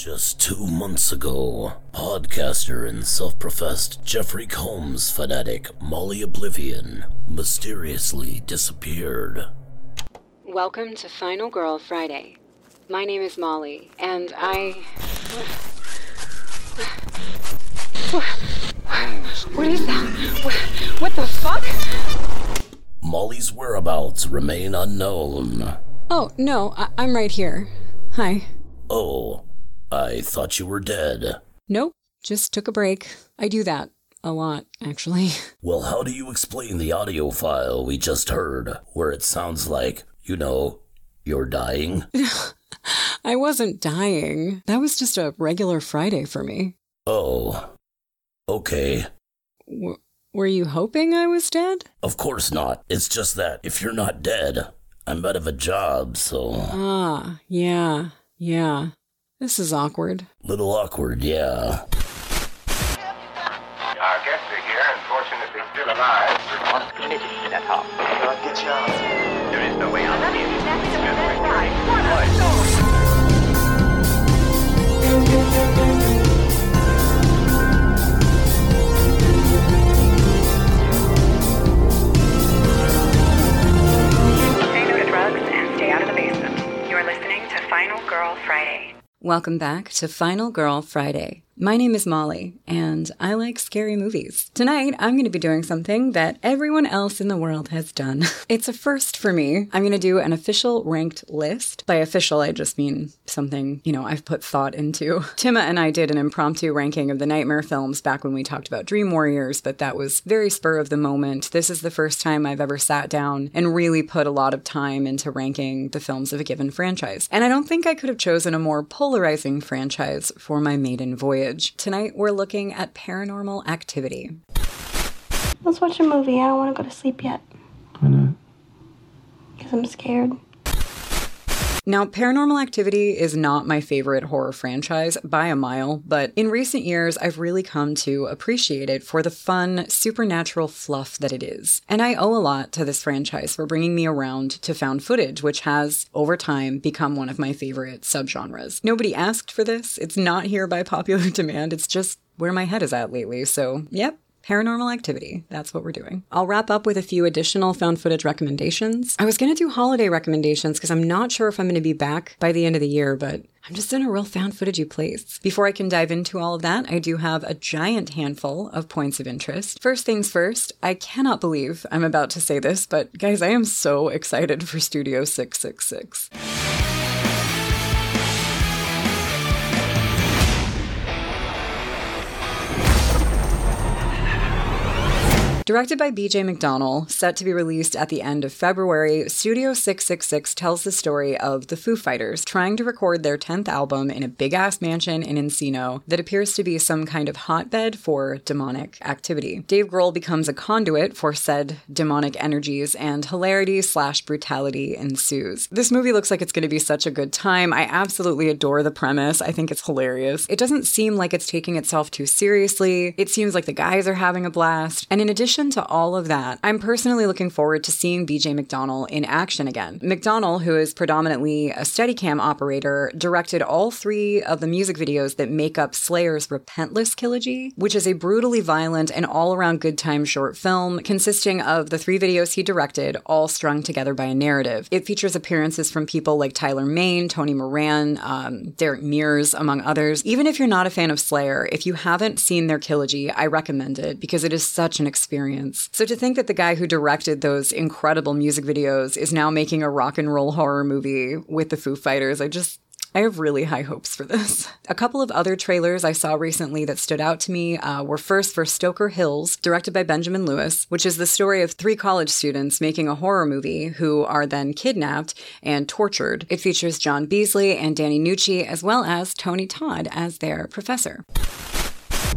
Just two months ago, podcaster and self professed Jeffrey Combs fanatic Molly Oblivion mysteriously disappeared. Welcome to Final Girl Friday. My name is Molly, and I. What is that? What, what the fuck? Molly's whereabouts remain unknown. Oh, no, I- I'm right here. Hi. Oh, I thought you were dead. Nope, just took a break. I do that a lot, actually. Well, how do you explain the audio file we just heard, where it sounds like, you know, you're dying? I wasn't dying. That was just a regular Friday for me. Oh, okay. W- were you hoping I was dead? Of course not. It's just that if you're not dead, I'm out of a job, so. Ah, yeah, yeah. This is awkward. Little awkward, yeah. Our guests are here, unfortunately still alive. I'll get you out. There is no way out of here. Say no to drugs and stay out of the basement. You are listening to Final Girl Friday. Welcome back to Final Girl Friday. My name is Molly, and I like scary movies. Tonight, I'm going to be doing something that everyone else in the world has done. It's a first for me. I'm going to do an official ranked list. By official, I just mean something, you know, I've put thought into. Tima and I did an impromptu ranking of the Nightmare films back when we talked about Dream Warriors, but that was very spur of the moment. This is the first time I've ever sat down and really put a lot of time into ranking the films of a given franchise. And I don't think I could have chosen a more polarizing franchise for my maiden voyage. Tonight, we're looking at paranormal activity. Let's watch a movie. I don't want to go to sleep yet. Why not? Because I'm scared. Now, Paranormal Activity is not my favorite horror franchise by a mile, but in recent years, I've really come to appreciate it for the fun, supernatural fluff that it is. And I owe a lot to this franchise for bringing me around to found footage, which has, over time, become one of my favorite subgenres. Nobody asked for this, it's not here by popular demand, it's just where my head is at lately, so yep, Paranormal activity. That's what we're doing. I'll wrap up with a few additional found footage recommendations. I was going to do holiday recommendations because I'm not sure if I'm going to be back by the end of the year, but I'm just in a real found footagey place. Before I can dive into all of that, I do have a giant handful of points of interest. First things first, I cannot believe I'm about to say this, but guys, I am so excited for Studio 666. Directed by BJ McDonnell, set to be released at the end of February, Studio 666 tells the story of the Foo Fighters trying to record their 10th album in a big ass mansion in Encino that appears to be some kind of hotbed for demonic activity. Dave Grohl becomes a conduit for said demonic energies, and hilarity slash brutality ensues. This movie looks like it's going to be such a good time. I absolutely adore the premise. I think it's hilarious. It doesn't seem like it's taking itself too seriously. It seems like the guys are having a blast. And in addition to all of that, I'm personally looking forward to seeing BJ McDonnell in action again. McDonnell, who is predominantly a Steadicam operator, directed all three of the music videos that make up Slayer's Repentless Trilogy, which is a brutally violent and all around good time short film consisting of the three videos he directed, all strung together by a narrative. It features appearances from people like Tyler Mane, Tony Moran, um, Derek Mears, among others. Even if you're not a fan of Slayer, if you haven't seen their trilogy, I recommend it because it is such an experience. So to think that the guy who directed those incredible music videos is now making a rock and roll horror movie with the Foo Fighters, I just I have really high hopes for this. A couple of other trailers I saw recently that stood out to me uh, were first for Stoker Hills, directed by Benjamin Lewis, which is the story of three college students making a horror movie who are then kidnapped and tortured. It features John Beasley and Danny Nucci, as well as Tony Todd as their professor.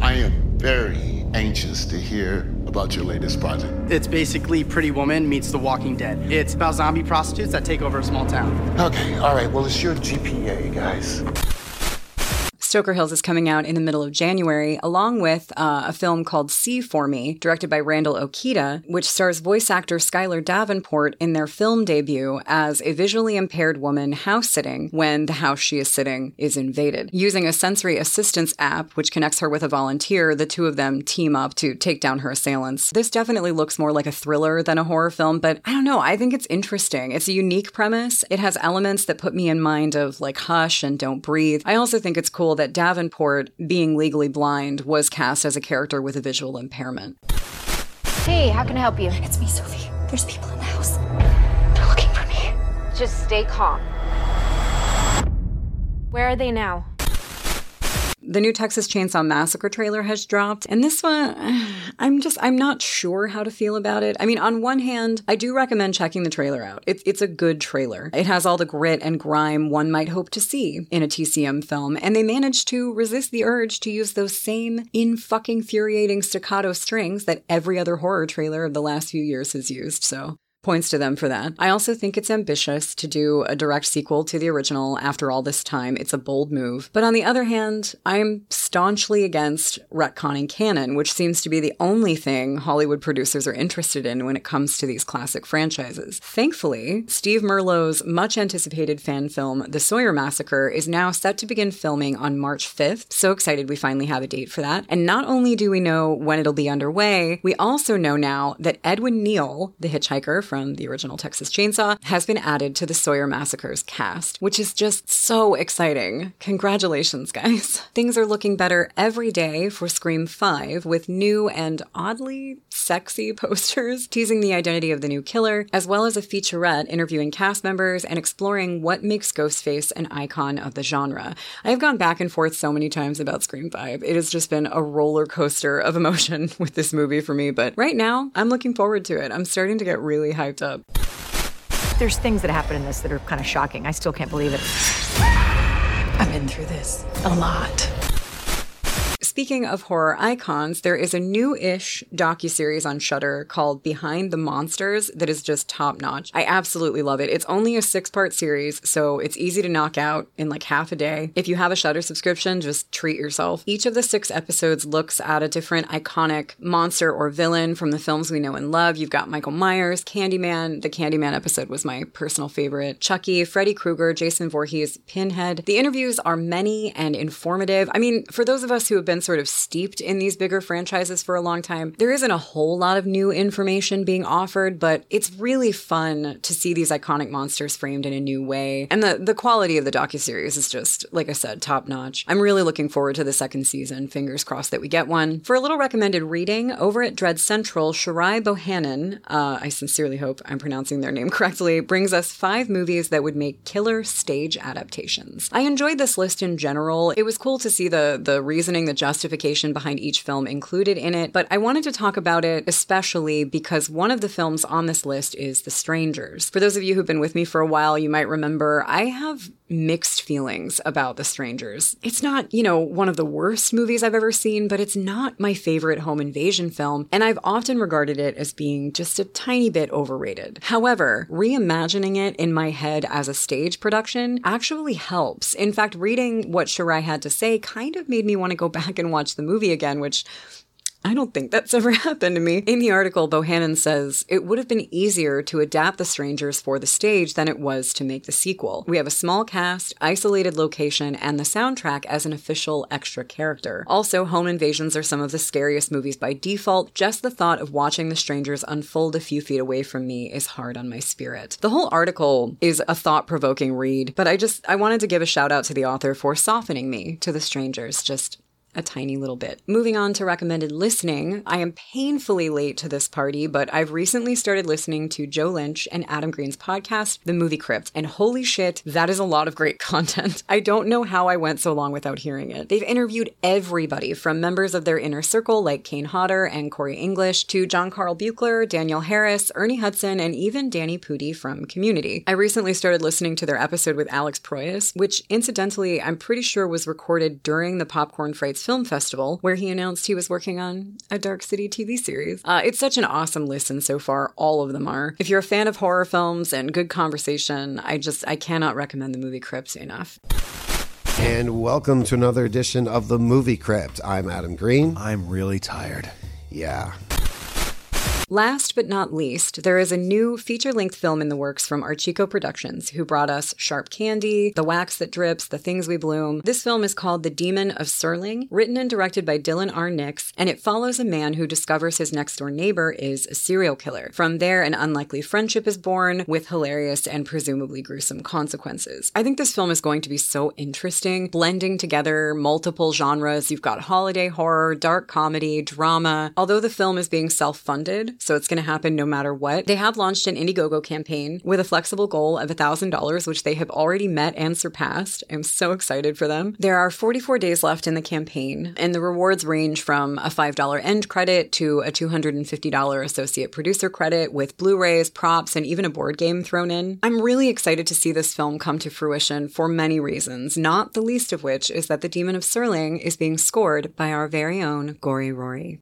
I am very anxious to hear about your latest project. It's basically Pretty Woman meets The Walking Dead. It's about zombie prostitutes that take over a small town. Okay, all right, well, it's your GPA, guys. Stoker Hills is coming out in the middle of January, along with uh, a film called See For Me, directed by Randall Okita, which stars voice actor Skyler Davenport in their film debut as a visually impaired woman house sitting when the house she is sitting is invaded. Using a sensory assistance app, which connects her with a volunteer, the two of them team up to take down her assailants. This definitely looks more like a thriller than a horror film, but I don't know. I think it's interesting. It's a unique premise. It has elements that put me in mind of like Hush and Don't Breathe. I also think it's cool that Davenport, being legally blind, was cast as a character with a visual impairment. Hey, how can I help you? It's me, Sophie. There's people in the house. They're looking for me. Just stay calm. Where are they now? The new Texas Chainsaw Massacre trailer has dropped, and this one, I'm just, I'm not sure how to feel about it. I mean, on one hand, I do recommend checking the trailer out. It's, it's a good trailer. It has all the grit and grime one might hope to see in a TCM film, and they managed to resist the urge to use those same in fucking infuriating staccato strings that every other horror trailer of the last few years has used, so points to them for that. I also think it's ambitious to do a direct sequel to the original after all this time. It's a bold move. But on the other hand, I'm staunchly against retconning canon, which seems to be the only thing Hollywood producers are interested in when it comes to these classic franchises. Thankfully, Steve Merlot's much anticipated fan film, The Sawyer Massacre, is now set to begin filming on March 5th. So excited we finally have a date for that. And not only do we know when it'll be underway, we also know now that Edwin Neal, the hitchhiker from the original Texas Chainsaw, has been added to the Sawyer Massacre's cast, which is just so exciting. Congratulations, guys. Things are looking better every day for Scream 5 with new and oddly sexy posters teasing the identity of the new killer, as well as a featurette interviewing cast members and exploring what makes Ghostface an icon of the genre. I have gone back and forth so many times about Scream 5. It has just been a roller coaster of emotion with this movie for me, but right now, I'm looking forward to it. I'm starting to get really hyped up. There's things that happen in this that are kind of shocking. I still can't believe it. I've been through this a lot. Speaking of horror icons, there is a new-ish docu-series on Shudder called Behind the Monsters that is just top-notch. I absolutely love it. It's only a six-part series, so it's easy to knock out in like half a day. If you have a Shudder subscription, just treat yourself. Each of the six episodes looks at a different iconic monster or villain from the films we know and love. You've got Michael Myers, Candyman. The Candyman episode was my personal favorite. Chucky, Freddy Krueger, Jason Voorhees, Pinhead. The interviews are many and informative. I mean, for those of us who have been sort of steeped in these bigger franchises for a long time, there isn't a whole lot of new information being offered, but it's really fun to see these iconic monsters framed in a new way. And the, the quality of the docuseries is just, like I said, top notch. I'm really looking forward to the second season. Fingers crossed that we get one. For a little recommended reading, over at Dread Central, Sharai Bohannon, uh, I sincerely hope I'm pronouncing their name correctly, brings us five movies that would make killer stage adaptations. I enjoyed this list in general. It was cool to see the, the reasoning, the justification behind each film included in it, but I wanted to talk about it especially because one of the films on this list is The Strangers. For those of you who've been with me for a while, you might remember I have mixed feelings about The Strangers. It's not, you know, one of the worst movies I've ever seen, but it's not my favorite home invasion film, and I've often regarded it as being just a tiny bit overrated. However, reimagining it in my head as a stage production actually helps. In fact, reading what Sharai had to say kind of made me want to go back and watch the movie again, which I don't think that's ever happened to me. In the article, Bohannon says it would have been easier to adapt The Strangers for the stage than it was to make the sequel. We have a small cast, isolated location, and the soundtrack as an official extra character. Also, home invasions are some of the scariest movies by default. Just the thought of watching The Strangers unfold a few feet away from me is hard on my spirit. The whole article is a thought provoking read, but I just, I wanted to give a shout out to the author for softening me to The Strangers. Just a tiny little bit. Moving on to recommended listening, I am painfully late to this party, but I've recently started listening to Joe Lynch and Adam Green's podcast, The Movie Crypt, and holy shit, that is a lot of great content. I don't know how I went so long without hearing it. They've interviewed everybody from members of their inner circle like Kane Hodder and Corey English to John Carl Buechler, Danielle Harris, Ernie Hudson, and even Danny Pudi from Community. I recently started listening to their episode with Alex Proyas, which incidentally I'm pretty sure was recorded during the Popcorn Frights Film Festival, where he announced he was working on a Dark City TV series. Uh, it's such an awesome listen so far. All of them are. If you're a fan of horror films and good conversation, I just I cannot recommend the movie Crypt enough. And welcome to another edition of the Movie Crypt. I'm Adam Green. I'm really tired. Yeah. Last but not least, there is a new feature length film in the works from Archico Productions, who brought us Sharp Candy, The Wax That Drips, The Things We Bloom. This film is called The Demon of Serling, written and directed by Dylan R. Nix, and it follows a man who discovers his next door neighbor is a serial killer. From there, an unlikely friendship is born with hilarious and presumably gruesome consequences. I think this film is going to be so interesting, blending together multiple genres. You've got holiday horror, dark comedy, drama. Although the film is being self funded, so it's going to happen no matter what. They have launched an Indiegogo campaign with a flexible goal of $1,000, which they have already met and surpassed. I'm so excited for them. There are 44 days left in the campaign, and the rewards range from a $5 end credit to a $250 associate producer credit with Blu rays, props, and even a board game thrown in. I'm really excited to see this film come to fruition for many reasons, not the least of which is that The Demon of Serling is being scored by our very own Gory Rory.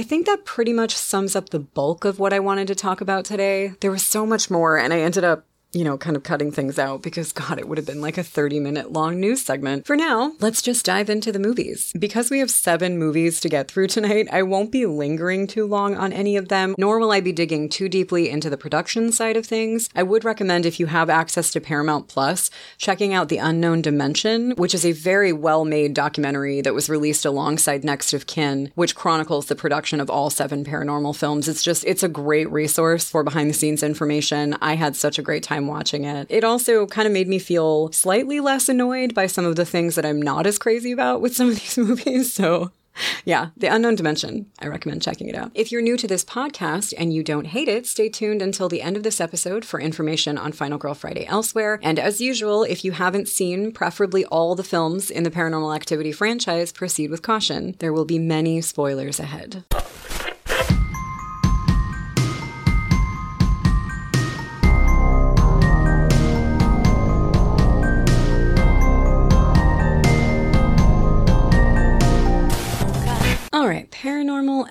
I think that pretty much sums up the bulk of what I wanted to talk about today. There was so much more, and I ended up you know, kind of cutting things out because, God, it would have been like a 30 minute long news segment. For now, let's just dive into the movies. Because we have seven movies to get through tonight, I won't be lingering too long on any of them, nor will I be digging too deeply into the production side of things. I would recommend, if you have access to Paramount Plus, checking out The Unknown Dimension, which is a very well made documentary that was released alongside Next of Kin, which chronicles the production of all seven paranormal films. It's just, it's a great resource for behind the scenes information. I had such a great time watching it. It also kind of made me feel slightly less annoyed by some of the things that I'm not as crazy about with some of these movies. So yeah, The Unknown Dimension. I recommend checking it out. If you're new to this podcast and you don't hate it, stay tuned until the end of this episode for information on Final Girl Friday elsewhere. And as usual, if you haven't seen preferably all the films in the Paranormal Activity franchise, proceed with caution. There will be many spoilers ahead.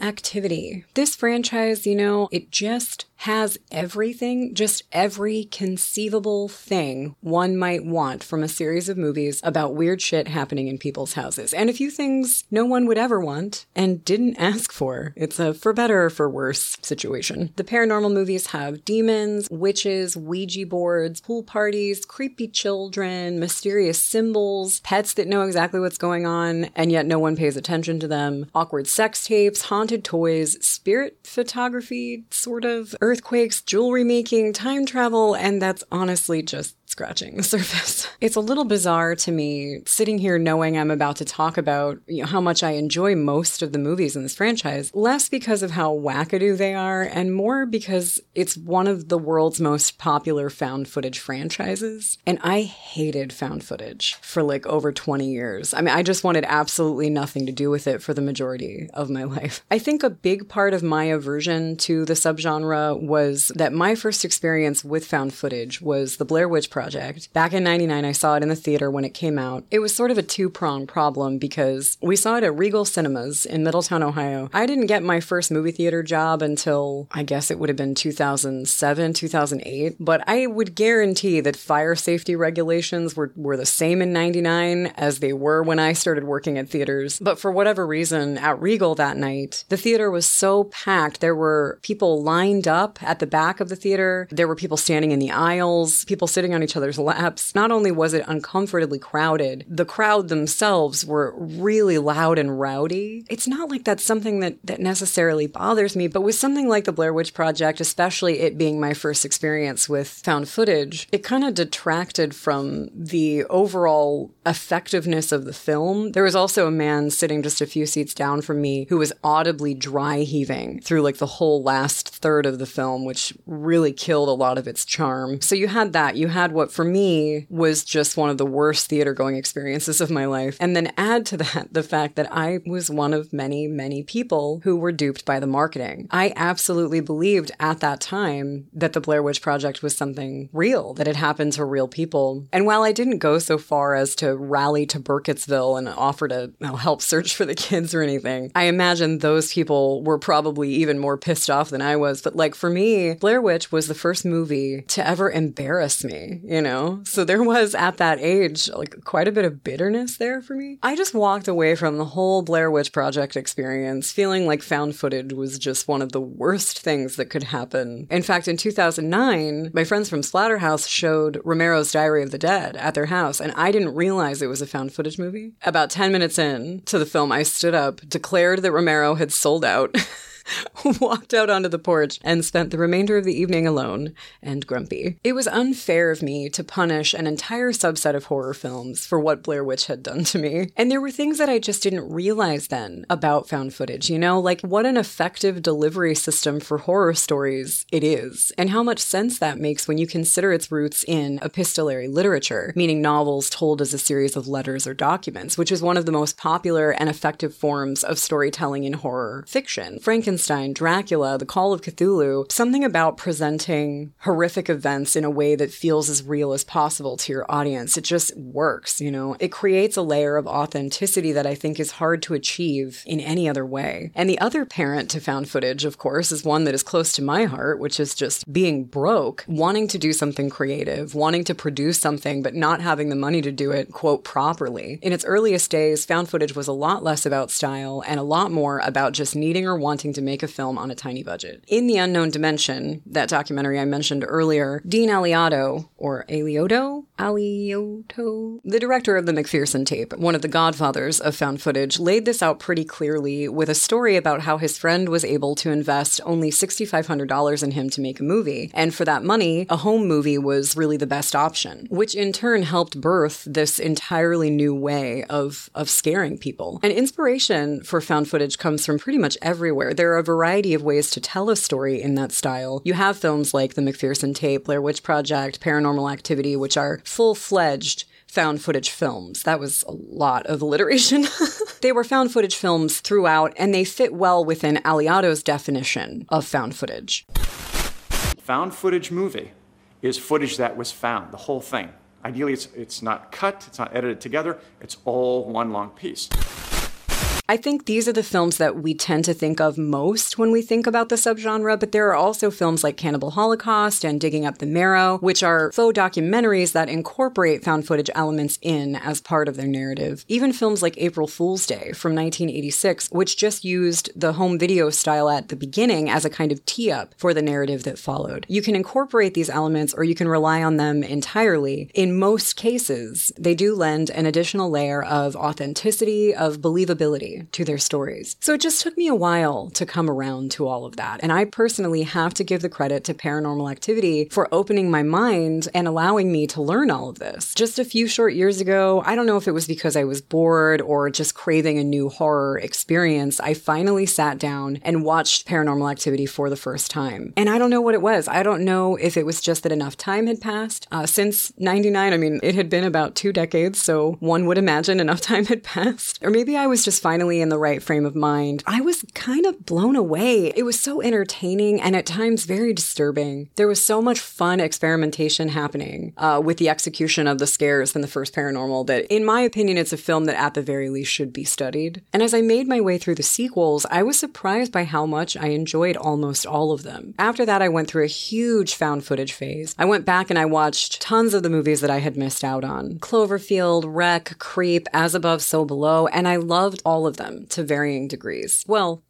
Activity. This franchise, you know, it just has everything, just every conceivable thing one might want from a series of movies about weird shit happening in people's houses. And a few things no one would ever want and didn't ask for. It's a for better or for worse situation. The paranormal movies have demons, witches, Ouija boards, pool parties, creepy children, mysterious symbols, pets that know exactly what's going on and yet no one pays attention to them, awkward sex tapes, haunted toys, spirit photography, sort of, earthquakes, jewelry making, time travel, and that's honestly just scratching the surface. It's a little bizarre to me sitting here knowing I'm about to talk about you know, how much I enjoy most of the movies in this franchise, less because of how wackadoo they are, and more because it's one of the world's most popular found footage franchises. And I hated found footage for like over 20 years. I mean, I just wanted absolutely nothing to do with it for the majority of my life. I think a big part of my aversion to the subgenre was that my first experience with found footage was the Blair Witch Project. Back in 99, I saw it in the theater when it came out. It was sort of a two pronged problem because we saw it at Regal Cinemas in Middletown, Ohio. I didn't get my first movie theater job until I guess it would have been 2007, 2008. But I would guarantee that fire safety regulations were, were the same in 99 as they were when I started working at theaters. But for whatever reason, at Regal that night, the theater was so packed. There were people lined up at the back of the theater, there were people standing in the aisles, people sitting on each other's laps. Not only was it uncomfortably crowded, the crowd themselves were really loud and rowdy. It's not like that's something that, that necessarily bothers me, but with something like the Blair Witch Project, especially it being my first experience with found footage, it kind of detracted from the overall effectiveness of the film. There was also a man sitting just a few seats down from me who was audibly dry heaving through like the whole last third of the film, which really killed a lot of its charm. So you had that. You had what for me was just one of the worst theater going experiences of my life. And then add to that the fact that I was one of many, many people who were duped by the marketing. I absolutely believed at that time that the Blair Witch Project was something real, that it happened to real people. And while I didn't go so far as to rally to Burkittsville and offer to help search for the kids or anything, I imagine those people were probably even more pissed off than I was. But like for me, Blair Witch was the first movie to ever embarrass me, you know? So there was at that age like quite a bit of bitterness there for me. I just walked away from the whole Blair Witch Project experience feeling like found footage was just one of the worst things that could happen. In fact, in 2009, my friends from Splatterhouse showed Romero's Diary of the Dead at their house, and I didn't realize it was a found footage movie. About 10 minutes in to the film, I stood up, declared that Romero had sold out. walked out onto the porch and spent the remainder of the evening alone and grumpy. It was unfair of me to punish an entire subset of horror films for what Blair Witch had done to me. And there were things that I just didn't realize then about found footage, you know, like what an effective delivery system for horror stories it is, and how much sense that makes when you consider its roots in epistolary literature, meaning novels told as a series of letters or documents, which is one of the most popular and effective forms of storytelling in horror fiction. Frankenstein Frankenstein, Dracula, The Call of Cthulhu, something about presenting horrific events in a way that feels as real as possible to your audience. It just works, you know? It creates a layer of authenticity that I think is hard to achieve in any other way. And the other parent to found footage, of course, is one that is close to my heart, which is just being broke, wanting to do something creative, wanting to produce something, but not having the money to do it, quote, properly. In its earliest days, found footage was a lot less about style and a lot more about just needing or wanting to make a film on a tiny budget. In The Unknown Dimension, that documentary I mentioned earlier, Dean Alioto, or Alioto? Alioto? The director of the McPherson tape, one of the godfathers of found footage, laid this out pretty clearly with a story about how his friend was able to invest only $6,500 in him to make a movie. And for that money, a home movie was really the best option, which in turn helped birth this entirely new way of, of scaring people. And inspiration for found footage comes from pretty much everywhere. There are a variety of ways to tell a story in that style. You have films like The McPherson Tape, Blair Witch Project, Paranormal Activity, which are full fledged found footage films. That was a lot of alliteration. they were found footage films throughout, and they fit well within Alioto's definition of found footage. Found footage movie is footage that was found, the whole thing. Ideally, it's, it's not cut, it's not edited together, it's all one long piece. I think these are the films that we tend to think of most when we think about the subgenre, but there are also films like Cannibal Holocaust and Digging Up the Marrow, which are faux documentaries that incorporate found footage elements in as part of their narrative. Even films like April Fool's Day from 1986, which just used the home video style at the beginning as a kind of tee up for the narrative that followed. You can incorporate these elements or you can rely on them entirely. In most cases, they do lend an additional layer of authenticity, of believability to their stories. So it just took me a while to come around to all of that. And I personally have to give the credit to paranormal activity for opening my mind and allowing me to learn all of this. Just a few short years ago, I don't know if it was because I was bored or just craving a new horror experience, I finally sat down and watched paranormal activity for the first time. And I don't know what it was. I don't know if it was just that enough time had passed. Uh, since 99, I mean, it had been about two decades, so one would imagine enough time had passed. Or maybe I was just finally finally in the right frame of mind, I was kind of blown away. It was so entertaining and at times very disturbing. There was so much fun experimentation happening uh, with the execution of the scares in the first paranormal that, in my opinion, it's a film that at the very least should be studied. And as I made my way through the sequels, I was surprised by how much I enjoyed almost all of them. After that, I went through a huge found footage phase. I went back and I watched tons of the movies that I had missed out on Cloverfield, REC, Creep, As Above, So Below, and I loved all of them to varying degrees. Well,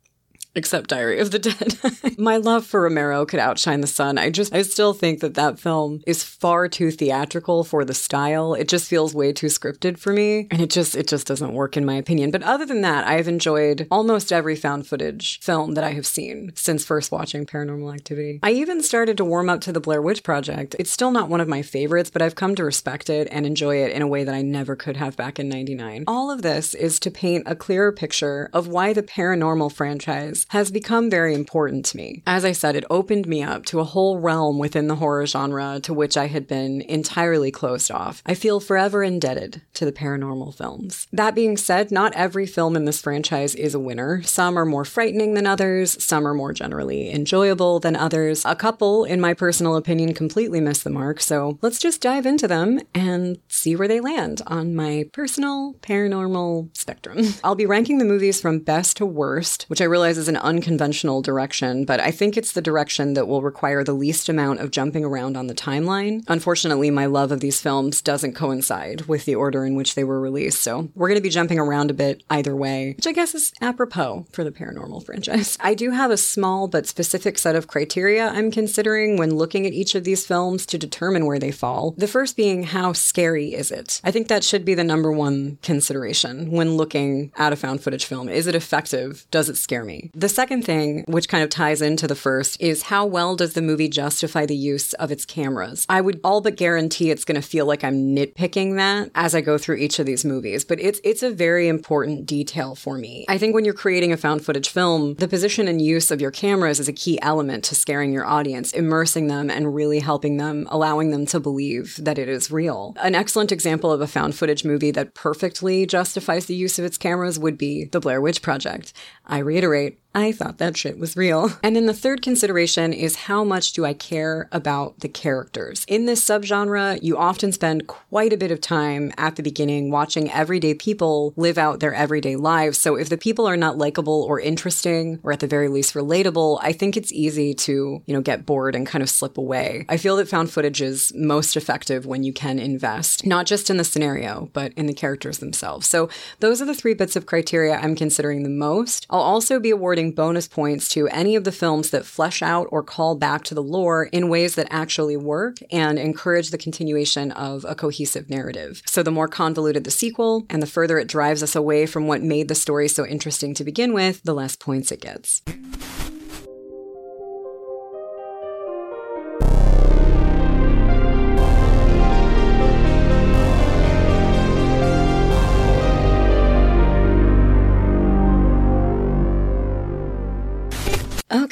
except Diary of the Dead. My love for Romero could outshine the sun. I just, I still think that that film is far too theatrical for the style. It just feels way too scripted for me. And it just, it just doesn't work in my opinion. But other than that, I've enjoyed almost every found footage film that I have seen since first watching Paranormal Activity. I even started to warm up to the Blair Witch Project. It's still not one of my favorites, but I've come to respect it and enjoy it in a way that I never could have back in 99. All of this is to paint a clearer picture of why the paranormal franchise has become very important to me. As I said, it opened me up to a whole realm within the horror genre to which I had been entirely closed off. I feel forever indebted to the paranormal films. That being said, not every film in this franchise is a winner. Some are more frightening than others, some are more generally enjoyable than others. A couple, in my personal opinion, completely miss the mark, so let's just dive into them and see where they land on my personal paranormal spectrum. I'll be ranking the movies from best to worst, which I realize is an unconventional direction, but I think it's the direction that will require the least amount of jumping around on the timeline. Unfortunately, my love of these films doesn't coincide with the order in which they were released, so we're going to be jumping around a bit either way, which I guess is apropos for the paranormal franchise. I do have a small but specific set of criteria I'm considering when looking at each of these films to determine where they fall. The first being how scary is it? I think that should be the number one consideration when looking at a found footage film. Is it effective? Does it scare me? The second thing, which kind of ties into the first, is how well does the movie justify the use of its cameras? I would all but guarantee it's going to feel like I'm nitpicking that as I go through each of these movies, but it's it's a very important detail for me. I think when you're creating a found footage film, the position and use of your cameras is a key element to scaring your audience, immersing them and really helping them, allowing them to believe that it is real. An excellent example of a found footage movie that perfectly justifies the use of its cameras would be The Blair Witch Project. I reiterate, I thought that shit was real. And then the third consideration is how much do I care about the characters? In this subgenre, you often spend quite a bit of time at the beginning watching everyday people live out their everyday lives. So if the people are not likable or interesting, or at the very least relatable, I think it's easy to, you know, get bored and kind of slip away. I feel that found footage is most effective when you can invest, not just in the scenario, but in the characters themselves. So those are the three bits of criteria I'm considering the most. I'll also be awarding bonus points to any of the films that flesh out or call back to the lore in ways that actually work and encourage the continuation of a cohesive narrative. So the more convoluted the sequel and the further it drives us away from what made the story so interesting to begin with, the less points it gets.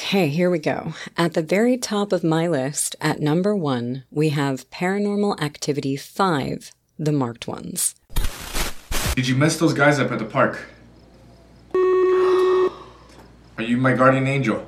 Okay, here we go. At the very top of my list, at number one, we have Paranormal Activity 5, The Marked Ones. Did you mess those guys up at the park? Are you my guardian angel?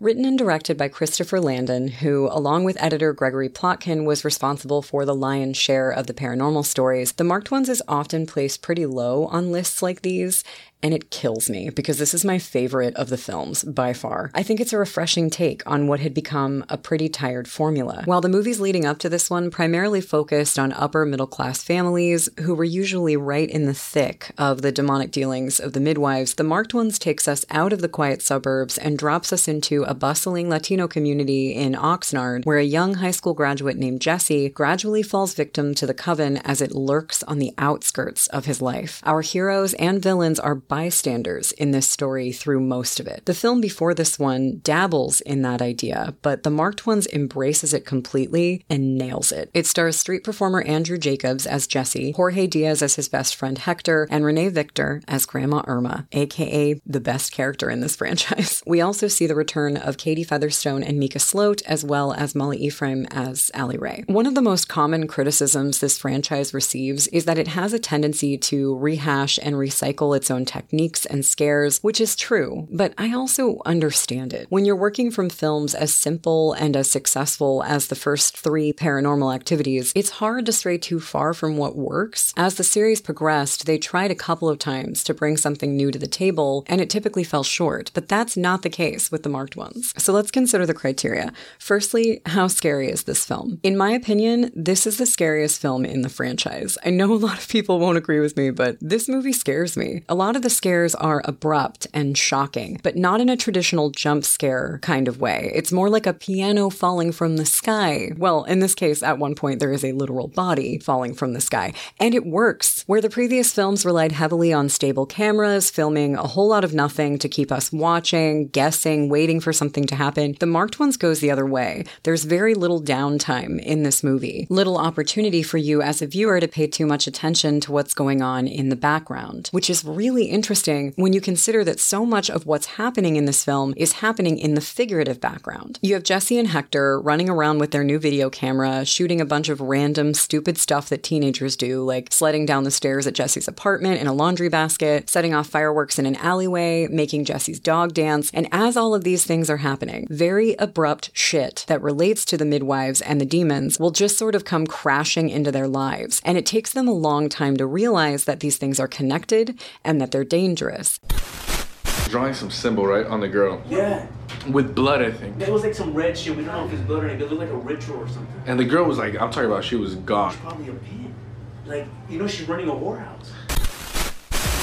Written and directed by Christopher Landon, who, along with editor Gregory Plotkin, was responsible for the lion's share of the paranormal stories, The Marked Ones is often placed pretty low on lists like these, and it kills me because this is my favorite of the films by far. I think it's a refreshing take on what had become a pretty tired formula. While the movies leading up to this one primarily focused on upper middle class families who were usually right in the thick of the demonic dealings of the midwives, The Marked Ones takes us out of the quiet suburbs and drops us into a bustling Latino community in Oxnard where a young high school graduate named Jesse gradually falls victim to the coven as it lurks on the outskirts of his life. Our heroes and villains are bystanders in this story through most of it. The film before this one dabbles in that idea, but The Marked Ones embraces it completely and nails it. It stars street performer Andrew Jacobs as Jesse, Jorge Diaz as his best friend Hector, and Renee Victor as Grandma Irma, aka the best character in this franchise. We also see the return of Katie Featherston and Micah Sloat, as well as Molly Ephraim as Ali Rey. One of the most common criticisms this franchise receives is that it has a tendency to rehash and recycle its own techniques and scares, which is true, but I also understand it. When you're working from films as simple and as successful as the first three paranormal activities, it's hard to stray too far from what works. As the series progressed, they tried a couple of times to bring something new to the table, and it typically fell short, but that's not the case with the marked ones. So let's consider the criteria. Firstly, how scary is this film? In my opinion, this is the scariest film in the franchise. I know a lot of people won't agree with me, but this movie scares me. A lot of the scares are abrupt and shocking, but not in a traditional jump scare kind of way. It's more like a piano falling from the sky. Well, in this case, at one point, there is a literal body falling from the sky, and it works. Where the previous films relied heavily on stable cameras, filming a whole lot of nothing to keep us watching, guessing, waiting for something to happen. The marked ones goes the other way. There's very little downtime in this movie, little opportunity for you as a viewer to pay too much attention to what's going on in the background, which is really interesting when you consider that so much of what's happening in this film is happening in the figurative background. You have Jesse and Hector running around with their new video camera, shooting a bunch of random, stupid stuff that teenagers do, like sledding down the stairs at Jesse's apartment in a laundry basket, setting off fireworks in an alleyway, making Jesse's dog dance. And as all of these things are happening, very abrupt shit that relates to the midwives and the demons will just sort of come crashing into their lives. And it takes them a long time to realize that these things are connected and that they're dangerous. Drawing some symbol, right, on the girl. Yeah. With blood, I think. It was like some red shit. We don't know if it's blood or anything. It looked like a ritual or something. And the girl was like, I'm talking about she was gone. She's Probably a pin. Like, you know, she's running a whorehouse.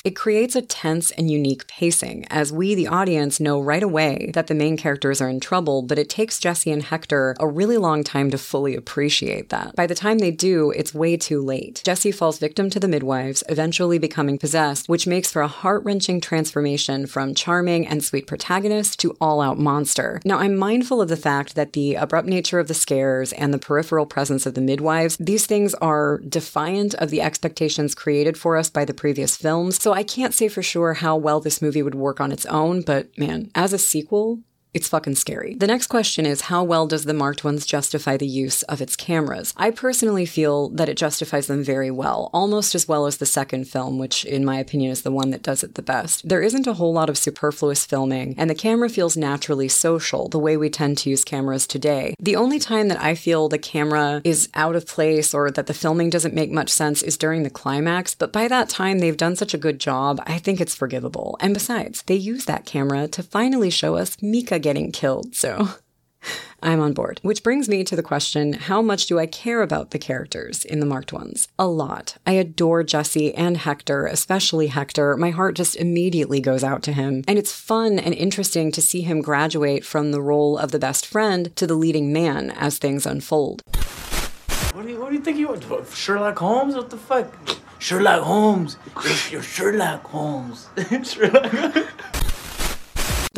It creates a tense and unique pacing, as we, the audience, know right away that the main characters are in trouble, but it takes Jesse and Hector a really long time to fully appreciate that. By the time they do, it's way too late. Jesse falls victim to the midwives, eventually becoming possessed, which makes for a heart wrenching transformation from charming and sweet protagonist to all out monster. Now, I'm mindful of the fact that the abrupt nature of the scares and the peripheral presence of the midwives, these things are defiant of the expectations created for us by the previous films. So can't say for sure how well this movie would work on its own, but man, as a sequel, it's fucking scary. The next question is how well does the marked ones justify the use of its cameras? I personally feel that it justifies them very well, almost as well as the second film, which in my opinion is the one that does it the best. There isn't a whole lot of superfluous filming, and the camera feels naturally social, the way we tend to use cameras today. The only time that I feel the camera is out of place or that the filming doesn't make much sense is during the climax, but by that time they've done such a good job, I think it's forgivable. And besides, they use that camera to finally show us Micah getting killed, so I'm on board. Which brings me to the question how much do I care about the characters in the marked ones? A lot. I adore Jesse and Hector, especially Hector. My heart just immediately goes out to him. And it's fun and interesting to see him graduate from the role of the best friend to the leading man as things unfold. What do you, what do you think you are? Sherlock Holmes? What the fuck? Sherlock Holmes. You're, Sherlock Holmes. Sherlock.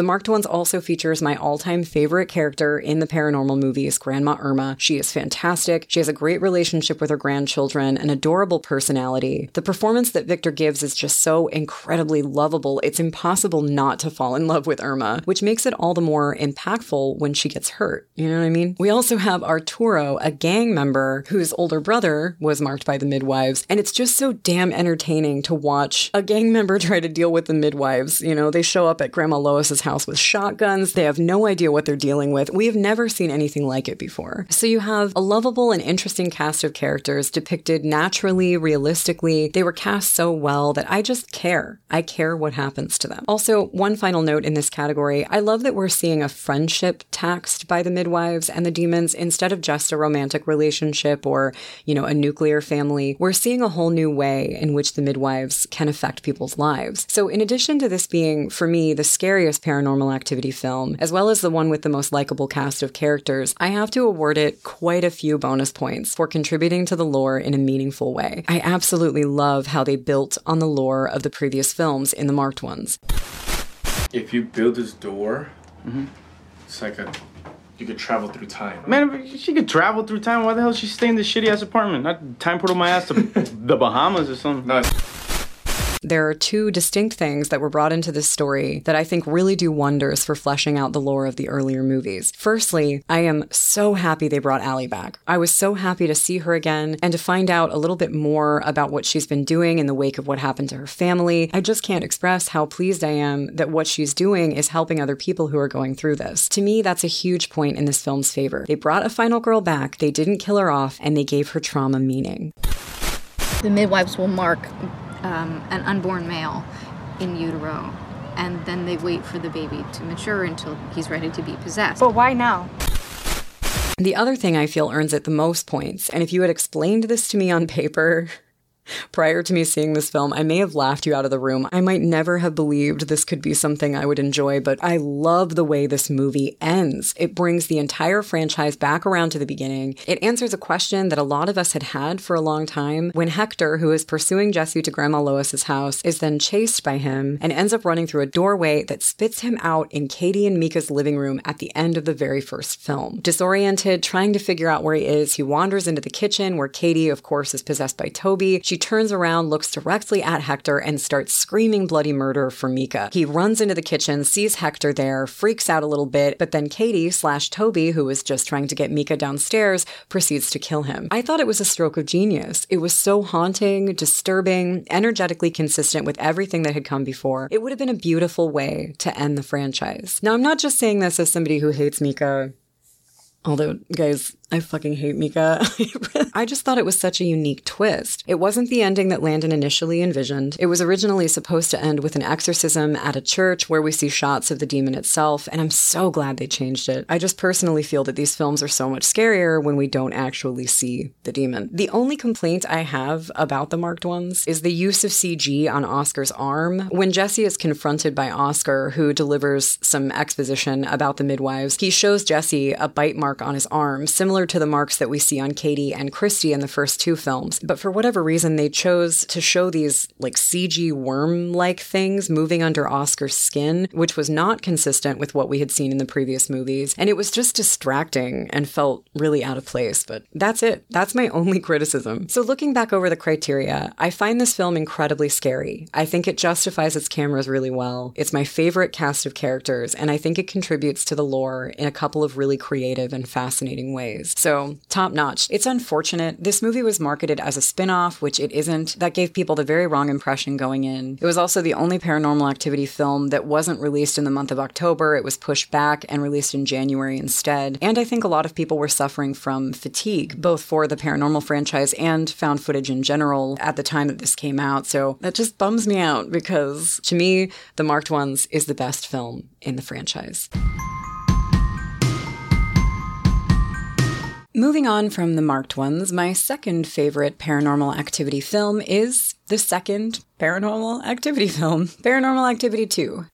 The Marked Ones also features my all time favorite character in the paranormal movies, Grandma Irma. She is fantastic. She has a great relationship with her grandchildren, an adorable personality. The performance that Victor gives is just so incredibly lovable, it's impossible not to fall in love with Irma, which makes it all the more impactful when she gets hurt. You know what I mean? We also have Arturo, a gang member whose older brother was marked by the midwives, and it's just so damn entertaining to watch a gang member try to deal with the midwives. You know, they show up at Grandma Lois's house with shotguns. They have no idea what they're dealing with. We have never seen anything like it before. So you have a lovable and interesting cast of characters depicted naturally, realistically. They were cast so well that I just care. I care what happens to them. Also, one final note in this category I love that we're seeing a friendship taxed by the midwives and the demons instead of just a romantic relationship or, you know, a nuclear family. We're seeing a whole new way in which the midwives can affect people's lives. So, in addition to this being, for me, the scariest paranormal activity film, as well as the one with the most likable cast of characters, I have to award it quite a few bonus points for contributing to the lore in a meaningful way. I absolutely love how they built on the lore of the previous films in the marked ones. If you build this door, mm-hmm. it's like a you could travel through time. Man, if she could travel through time. Why the hell is she stay in this shitty ass apartment? Not time portal my ass to the Bahamas or something. No, There are two distinct things that were brought into this story that I think really do wonders for fleshing out the lore of the earlier movies. Firstly, I am so happy they brought Ali back. I was so happy to see her again and to find out a little bit more about what she's been doing in the wake of what happened to her family. I just can't express how pleased I am that what she's doing is helping other people who are going through this. To me, that's a huge point in this film's favor. They brought a final girl back, they didn't kill her off, and they gave her trauma meaning. The midwives will mark um, an unborn male in utero, and then they wait for the baby to mature until he's ready to be possessed. But why now? The other thing I feel earns it the most points, and if you had explained this to me on paper, Prior to me seeing this film, I may have laughed you out of the room. I might never have believed this could be something I would enjoy, but I love the way this movie ends. It brings the entire franchise back around to the beginning. It answers a question that a lot of us had had for a long time when Hector, who is pursuing Jesse to Grandma Lois's house, is then chased by him and ends up running through a doorway that spits him out in Katie and Micah's living room at the end of the very first film. Disoriented, trying to figure out where he is, he wanders into the kitchen where Katie, of course, is possessed by Toby. She turns around, looks directly at Hector, and starts screaming bloody murder for Micah. He runs into the kitchen, sees Hector there, freaks out a little bit, but then Katie slash Toby, who was just trying to get Micah downstairs, proceeds to kill him. I thought it was a stroke of genius. It was so haunting, disturbing, energetically consistent with everything that had come before. It would have been a beautiful way to end the franchise. Now, I'm not just saying this as somebody who hates Micah. Although, guys, I fucking hate Micah. I just thought it was such a unique twist. It wasn't the ending that Landon initially envisioned. It was originally supposed to end with an exorcism at a church where we see shots of the demon itself, and I'm so glad they changed it. I just personally feel that these films are so much scarier when we don't actually see the demon. The only complaint I have about the marked ones is the use of CG on Oscar's arm. When Jesse is confronted by Oscar, who delivers some exposition about the midwives, he shows Jesse a bite mark on his arm, similar to the marks that we see on Katie and Christy in the first two films. But for whatever reason, they chose to show these like CG worm like things moving under Oscar's skin, which was not consistent with what we had seen in the previous movies. And it was just distracting and felt really out of place. But that's it. That's my only criticism. So looking back over the criteria, I find this film incredibly scary. I think it justifies its cameras really well. It's my favorite cast of characters, and I think it contributes to the lore in a couple of really creative and fascinating ways. So, top notch. It's unfortunate. This movie was marketed as a spin off, which it isn't. That gave people the very wrong impression going in. It was also the only paranormal activity film that wasn't released in the month of October. It was pushed back and released in January instead. And I think a lot of people were suffering from fatigue, both for the paranormal franchise and found footage in general at the time that this came out. So that just bums me out because to me, The Marked Ones is the best film in the franchise. Moving on from the marked ones, my second favorite paranormal activity film is the second paranormal activity film, Paranormal Activity 2.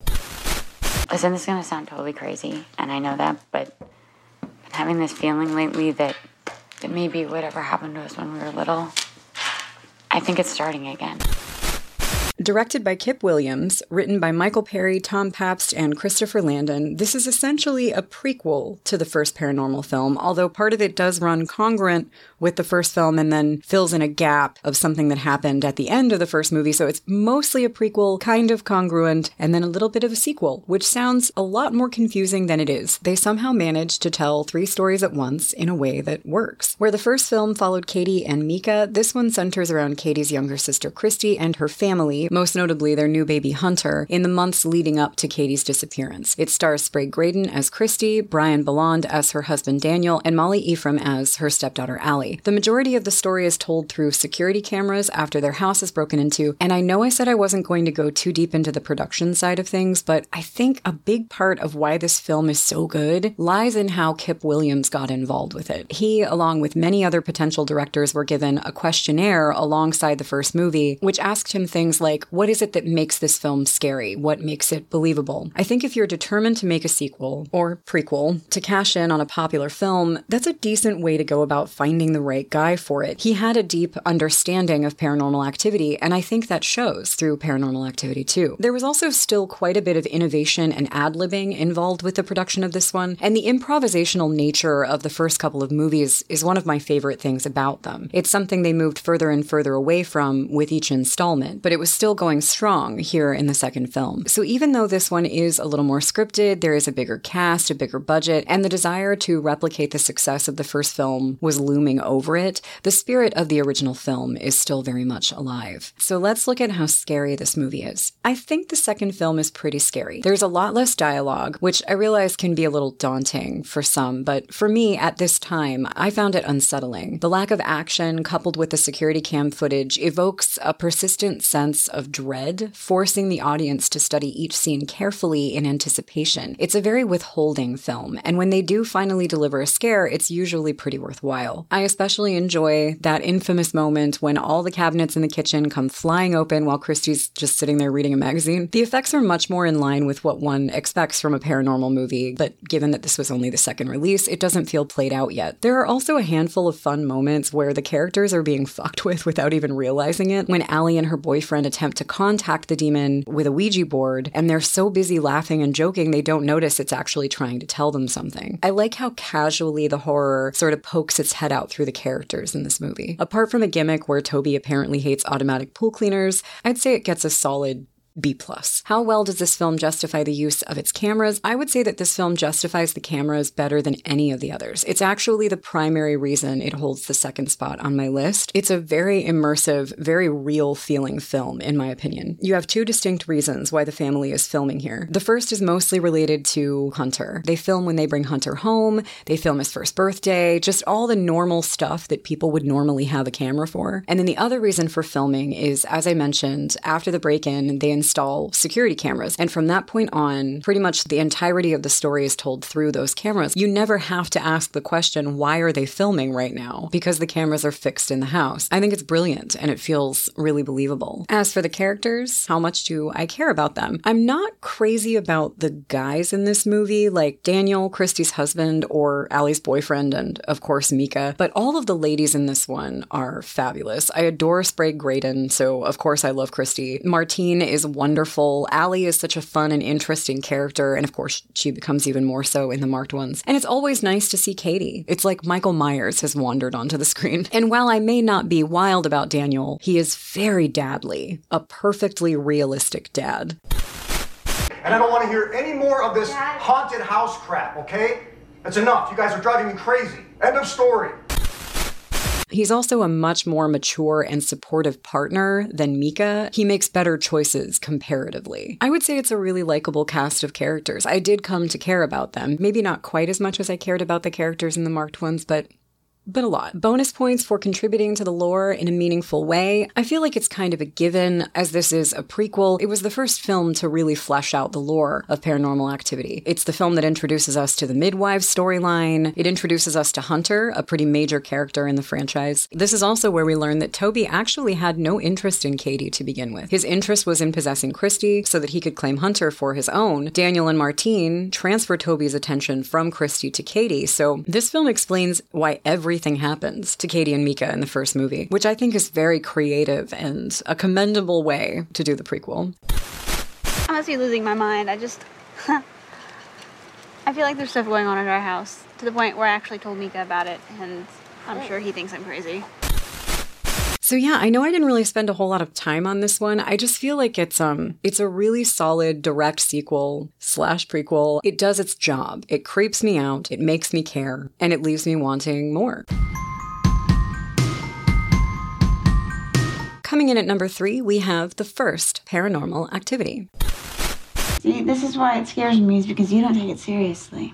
Listen, this is going to sound totally crazy, and I know that, but I'm having this feeling lately that, that maybe whatever happened to us when we were little, I think it's starting again. Directed by Kip Williams, written by Michael Perry, Tom Pabst, and Christopher Landon, this is essentially a prequel to the first paranormal film, although part of it does run congruent with the first film and then fills in a gap of something that happened at the end of the first movie. So it's mostly a prequel, kind of congruent, and then a little bit of a sequel, which sounds a lot more confusing than it is. They somehow managed to tell three stories at once in a way that works. Where the first film followed Katie and Micah, this one centers around Katie's younger sister Christy and her family, most notably their new baby Hunter, in the months leading up to Katie's disappearance. It stars Sprague Grayden as Christy, Brian Boland as her husband Daniel, and Molly Ephraim as her stepdaughter Ali. The majority of the story is told through security cameras after their house is broken into, and I know I said I wasn't going to go too deep into the production side of things, but I think a big part of why this film is so good lies in how Kip Williams got involved with it. He, along with many other potential directors, were given a questionnaire alongside the first movie, which asked him things like, what is it that makes this film scary? What makes it believable? I think if you're determined to make a sequel or prequel to cash in on a popular film, that's a decent way to go about finding the right guy for it. He had a deep understanding of paranormal activity, and I think that shows through Paranormal Activity 2. There was also still quite a bit of innovation and ad libbing involved with the production of this one, and the improvisational nature of the first couple of movies is one of my favorite things about them. It's something they moved further and further away from with each installment, but it was still going strong here in the second film. So even though this one is a little more scripted, there is a bigger cast, a bigger budget, and the desire to replicate the success of the first film was looming over it, the spirit of the original film is still very much alive. So let's look at how scary this movie is. I think the second film is pretty scary. There's a lot less dialogue, which I realize can be a little daunting for some, but for me at this time, I found it unsettling. The lack of action coupled with the security cam footage evokes a persistent sense of dread, forcing the audience to study each scene carefully in anticipation. It's a very withholding film, and when they do finally deliver a scare, it's usually pretty worthwhile. I especially enjoy that infamous moment when all the cabinets in the kitchen come flying open while Christie's just sitting there reading a magazine. The effects are much more in line with what one expects from a paranormal movie, but given that this was only the second release, it doesn't feel played out yet. There are also a handful of fun moments where the characters are being fucked with without even realizing it. When Ali and her boyfriend attempt to contact the demon with a Ouija board, and they're so busy laughing and joking they don't notice it's actually trying to tell them something. I like how casually the horror sort of pokes its head out through the characters in this movie. Apart from a gimmick where Toby apparently hates automatic pool cleaners, I'd say it gets a solid B plus. How well does this film justify the use of its cameras? I would say that this film justifies the cameras better than any of the others. It's actually the primary reason it holds the second spot on my list. It's a very immersive, very real feeling film, in my opinion. You have two distinct reasons why the family is filming here. The first is mostly related to Hunter. They film when they bring Hunter home, they film his first birthday, just all the normal stuff that people would normally have a camera for. And then the other reason for filming is, as I mentioned, after the break in, they install security cameras. And from that point on, pretty much the entirety of the story is told through those cameras. You never have to ask the question, why are they filming right now? Because the cameras are fixed in the house. I think it's brilliant and it feels really believable. As for the characters, how much do I care about them? I'm not crazy about the guys in this movie, like Daniel, Christie's husband, or Ali's boyfriend, and of course Micah, but all of the ladies in this one are fabulous. I adore Sprague Grayden, so of course I love Christie. Martine is wonderful. Ali is such a fun and interesting character, and of course, she becomes even more so in the marked ones. And it's always nice to see Katie. It's like Michael Myers has wandered onto the screen. And while I may not be wild about Daniel, he is very dadly, a perfectly realistic dad. And I don't want to hear any more of this haunted house crap, okay? That's enough. You guys are driving me crazy. End of story. He's also a much more mature and supportive partner than Micah. He makes better choices comparatively. I would say it's a really likable cast of characters. I did come to care about them. Maybe not quite as much as I cared about the characters in the marked ones, but but a lot. Bonus points for contributing to the lore in a meaningful way. I feel like it's kind of a given, as this is a prequel. It was the first film to really flesh out the lore of paranormal activity. It's the film that introduces us to the midwife storyline. It introduces us to Hunter, a pretty major character in the franchise. This is also where we learn that Toby actually had no interest in Katie to begin with. His interest was in possessing Christie so that he could claim Hunter for his own. Daniel and Martine transfer Toby's attention from Christie to Katie, so this film explains why every everything happens to Katie and Micah in the first movie, which I think is very creative and a commendable way to do the prequel. I must be losing my mind. I just. I feel like there's stuff going on at our house to the point where I actually told Micah about it, and I'm sure he thinks I'm crazy. So yeah, I know I didn't really spend a whole lot of time on this one. I just feel like it's um it's a really solid direct sequel slash prequel. It does its job. It creeps me out, it makes me care, and it leaves me wanting more. Coming in at number three, we have the first paranormal activity. See, this is why it scares me, is because you don't take it seriously.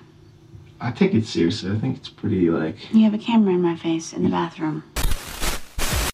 I take it seriously. I think it's pretty like. You have a camera in my face in the bathroom.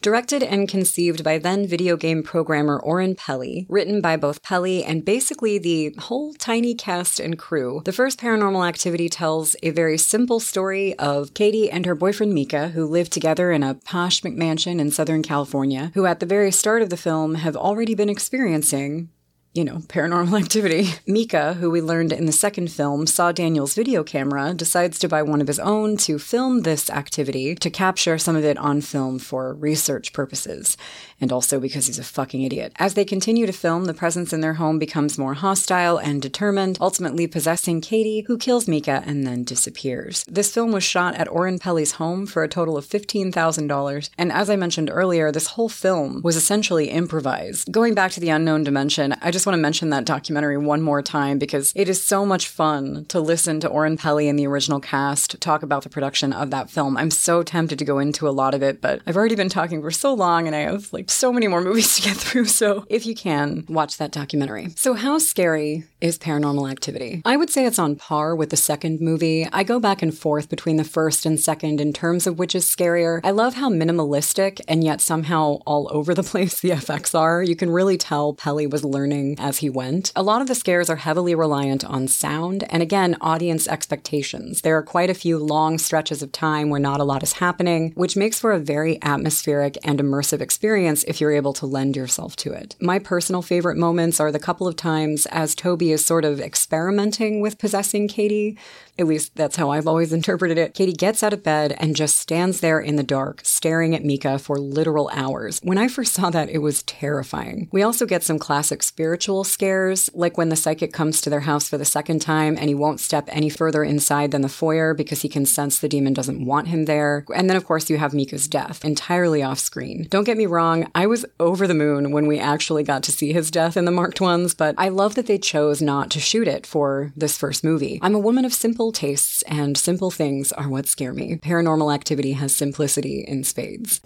Directed and conceived by then video game programmer Oren Peli, written by both Peli and basically the whole tiny cast and crew, the first paranormal activity tells a very simple story of Katie and her boyfriend Micah, who live together in a posh McMansion in Southern California, who at the very start of the film have already been experiencing you know, paranormal activity. Micah, who we learned in the second film saw Daniel's video camera, decides to buy one of his own to film this activity to capture some of it on film for research purposes, and also because he's a fucking idiot. As they continue to film, the presence in their home becomes more hostile and determined, ultimately possessing Katie, who kills Micah and then disappears. This film was shot at Oren Peli's home for a total of $15,000, and as I mentioned earlier, this whole film was essentially improvised. Going back to the unknown dimension, I just just want to mention that documentary one more time because it is so much fun to listen to Oren Peli and the original cast talk about the production of that film. I'm so tempted to go into a lot of it, but I've already been talking for so long and I have like so many more movies to get through. So if you can, watch that documentary. So, how scary is paranormal activity? I would say it's on par with the second movie. I go back and forth between the first and second in terms of which is scarier. I love how minimalistic and yet somehow all over the place the effects are. You can really tell Peli was learning as he went. A lot of the scares are heavily reliant on sound and again, audience expectations. There are quite a few long stretches of time where not a lot is happening, which makes for a very atmospheric and immersive experience if you're able to lend yourself to it. My personal favorite moments are the couple of times as Toby is sort of experimenting with possessing Katie. At least that's how I've always interpreted it. Katie gets out of bed and just stands there in the dark, staring at Micah for literal hours. When I first saw that, it was terrifying. We also get some classic spiritual scares, like when the psychic comes to their house for the second time and he won't step any further inside than the foyer because he can sense the demon doesn't want him there. And then, of course, you have Micah's death, entirely off screen. Don't get me wrong, I was over the moon when we actually got to see his death in the marked ones, but I love that they chose not to shoot it for this first movie. I'm a woman of simple tastes, and simple things are what scare me. Paranormal activity has simplicity in spades.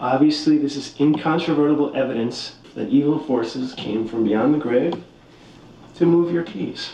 Obviously, this is incontrovertible evidence that evil forces came from beyond the grave to move your keys.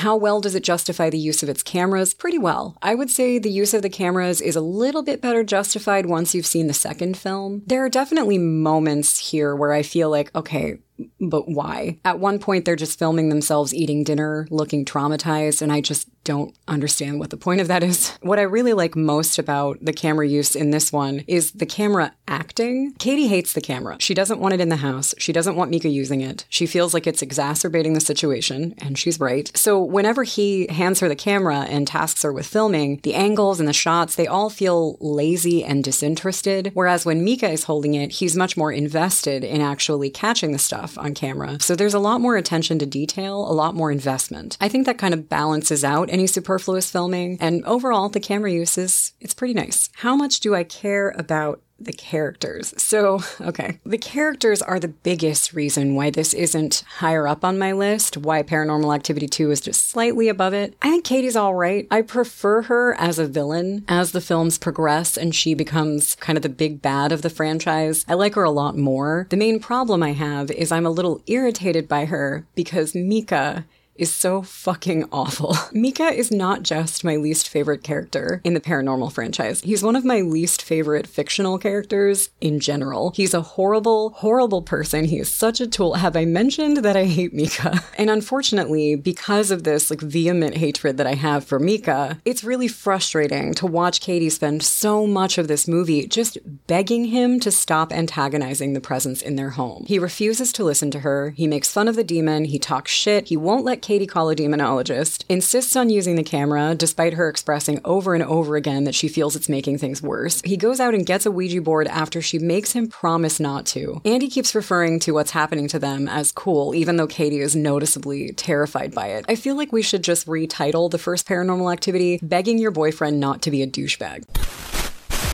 How well does it justify the use of its cameras? Pretty well. I would say the use of the cameras is a little bit better justified once you've seen the second film. There are definitely moments here where I feel like, okay, but why? At one point, they're just filming themselves eating dinner, looking traumatized, and I just don't understand what the point of that is. What I really like most about the camera use in this one is the camera acting. Katie hates the camera. She doesn't want it in the house. She doesn't want Micah using it. She feels like it's exacerbating the situation, and she's right. So whenever he hands her the camera and tasks her with filming, the angles and the shots, they all feel lazy and disinterested. Whereas when Micah is holding it, he's much more invested in actually catching the stuff on camera. So there's a lot more attention to detail, a lot more investment. I think that kind of balances out any superfluous filming. And overall, the camera use is, it's pretty nice. How much do I care about the characters. So, okay. The characters are the biggest reason why this isn't higher up on my list, why Paranormal Activity 2 is just slightly above it. I think Katie's all right. I prefer her as a villain as the films progress and she becomes kind of the big bad of the franchise. I like her a lot more. The main problem I have is I'm a little irritated by her because Micah is so fucking awful. Micah is not just my least favorite character in the paranormal franchise. He's one of my least favorite fictional characters in general. He's a horrible, horrible person. He is such a tool. Have I mentioned that I hate Micah? And unfortunately, because of this like vehement hatred that I have for Micah, it's really frustrating to watch Katie spend so much of this movie just begging him to stop antagonizing the presence in their home. He refuses to listen to her. He makes fun of the demon. He talks shit. He won't let Katie call a demonologist, insists on using the camera despite her expressing over and over again that she feels it's making things worse. He goes out and gets a Ouija board after she makes him promise not to. And he keeps referring to what's happening to them as cool, even though Katie is noticeably terrified by it. I feel like we should just retitle the first paranormal activity Begging Your Boyfriend Not to Be a Douchebag.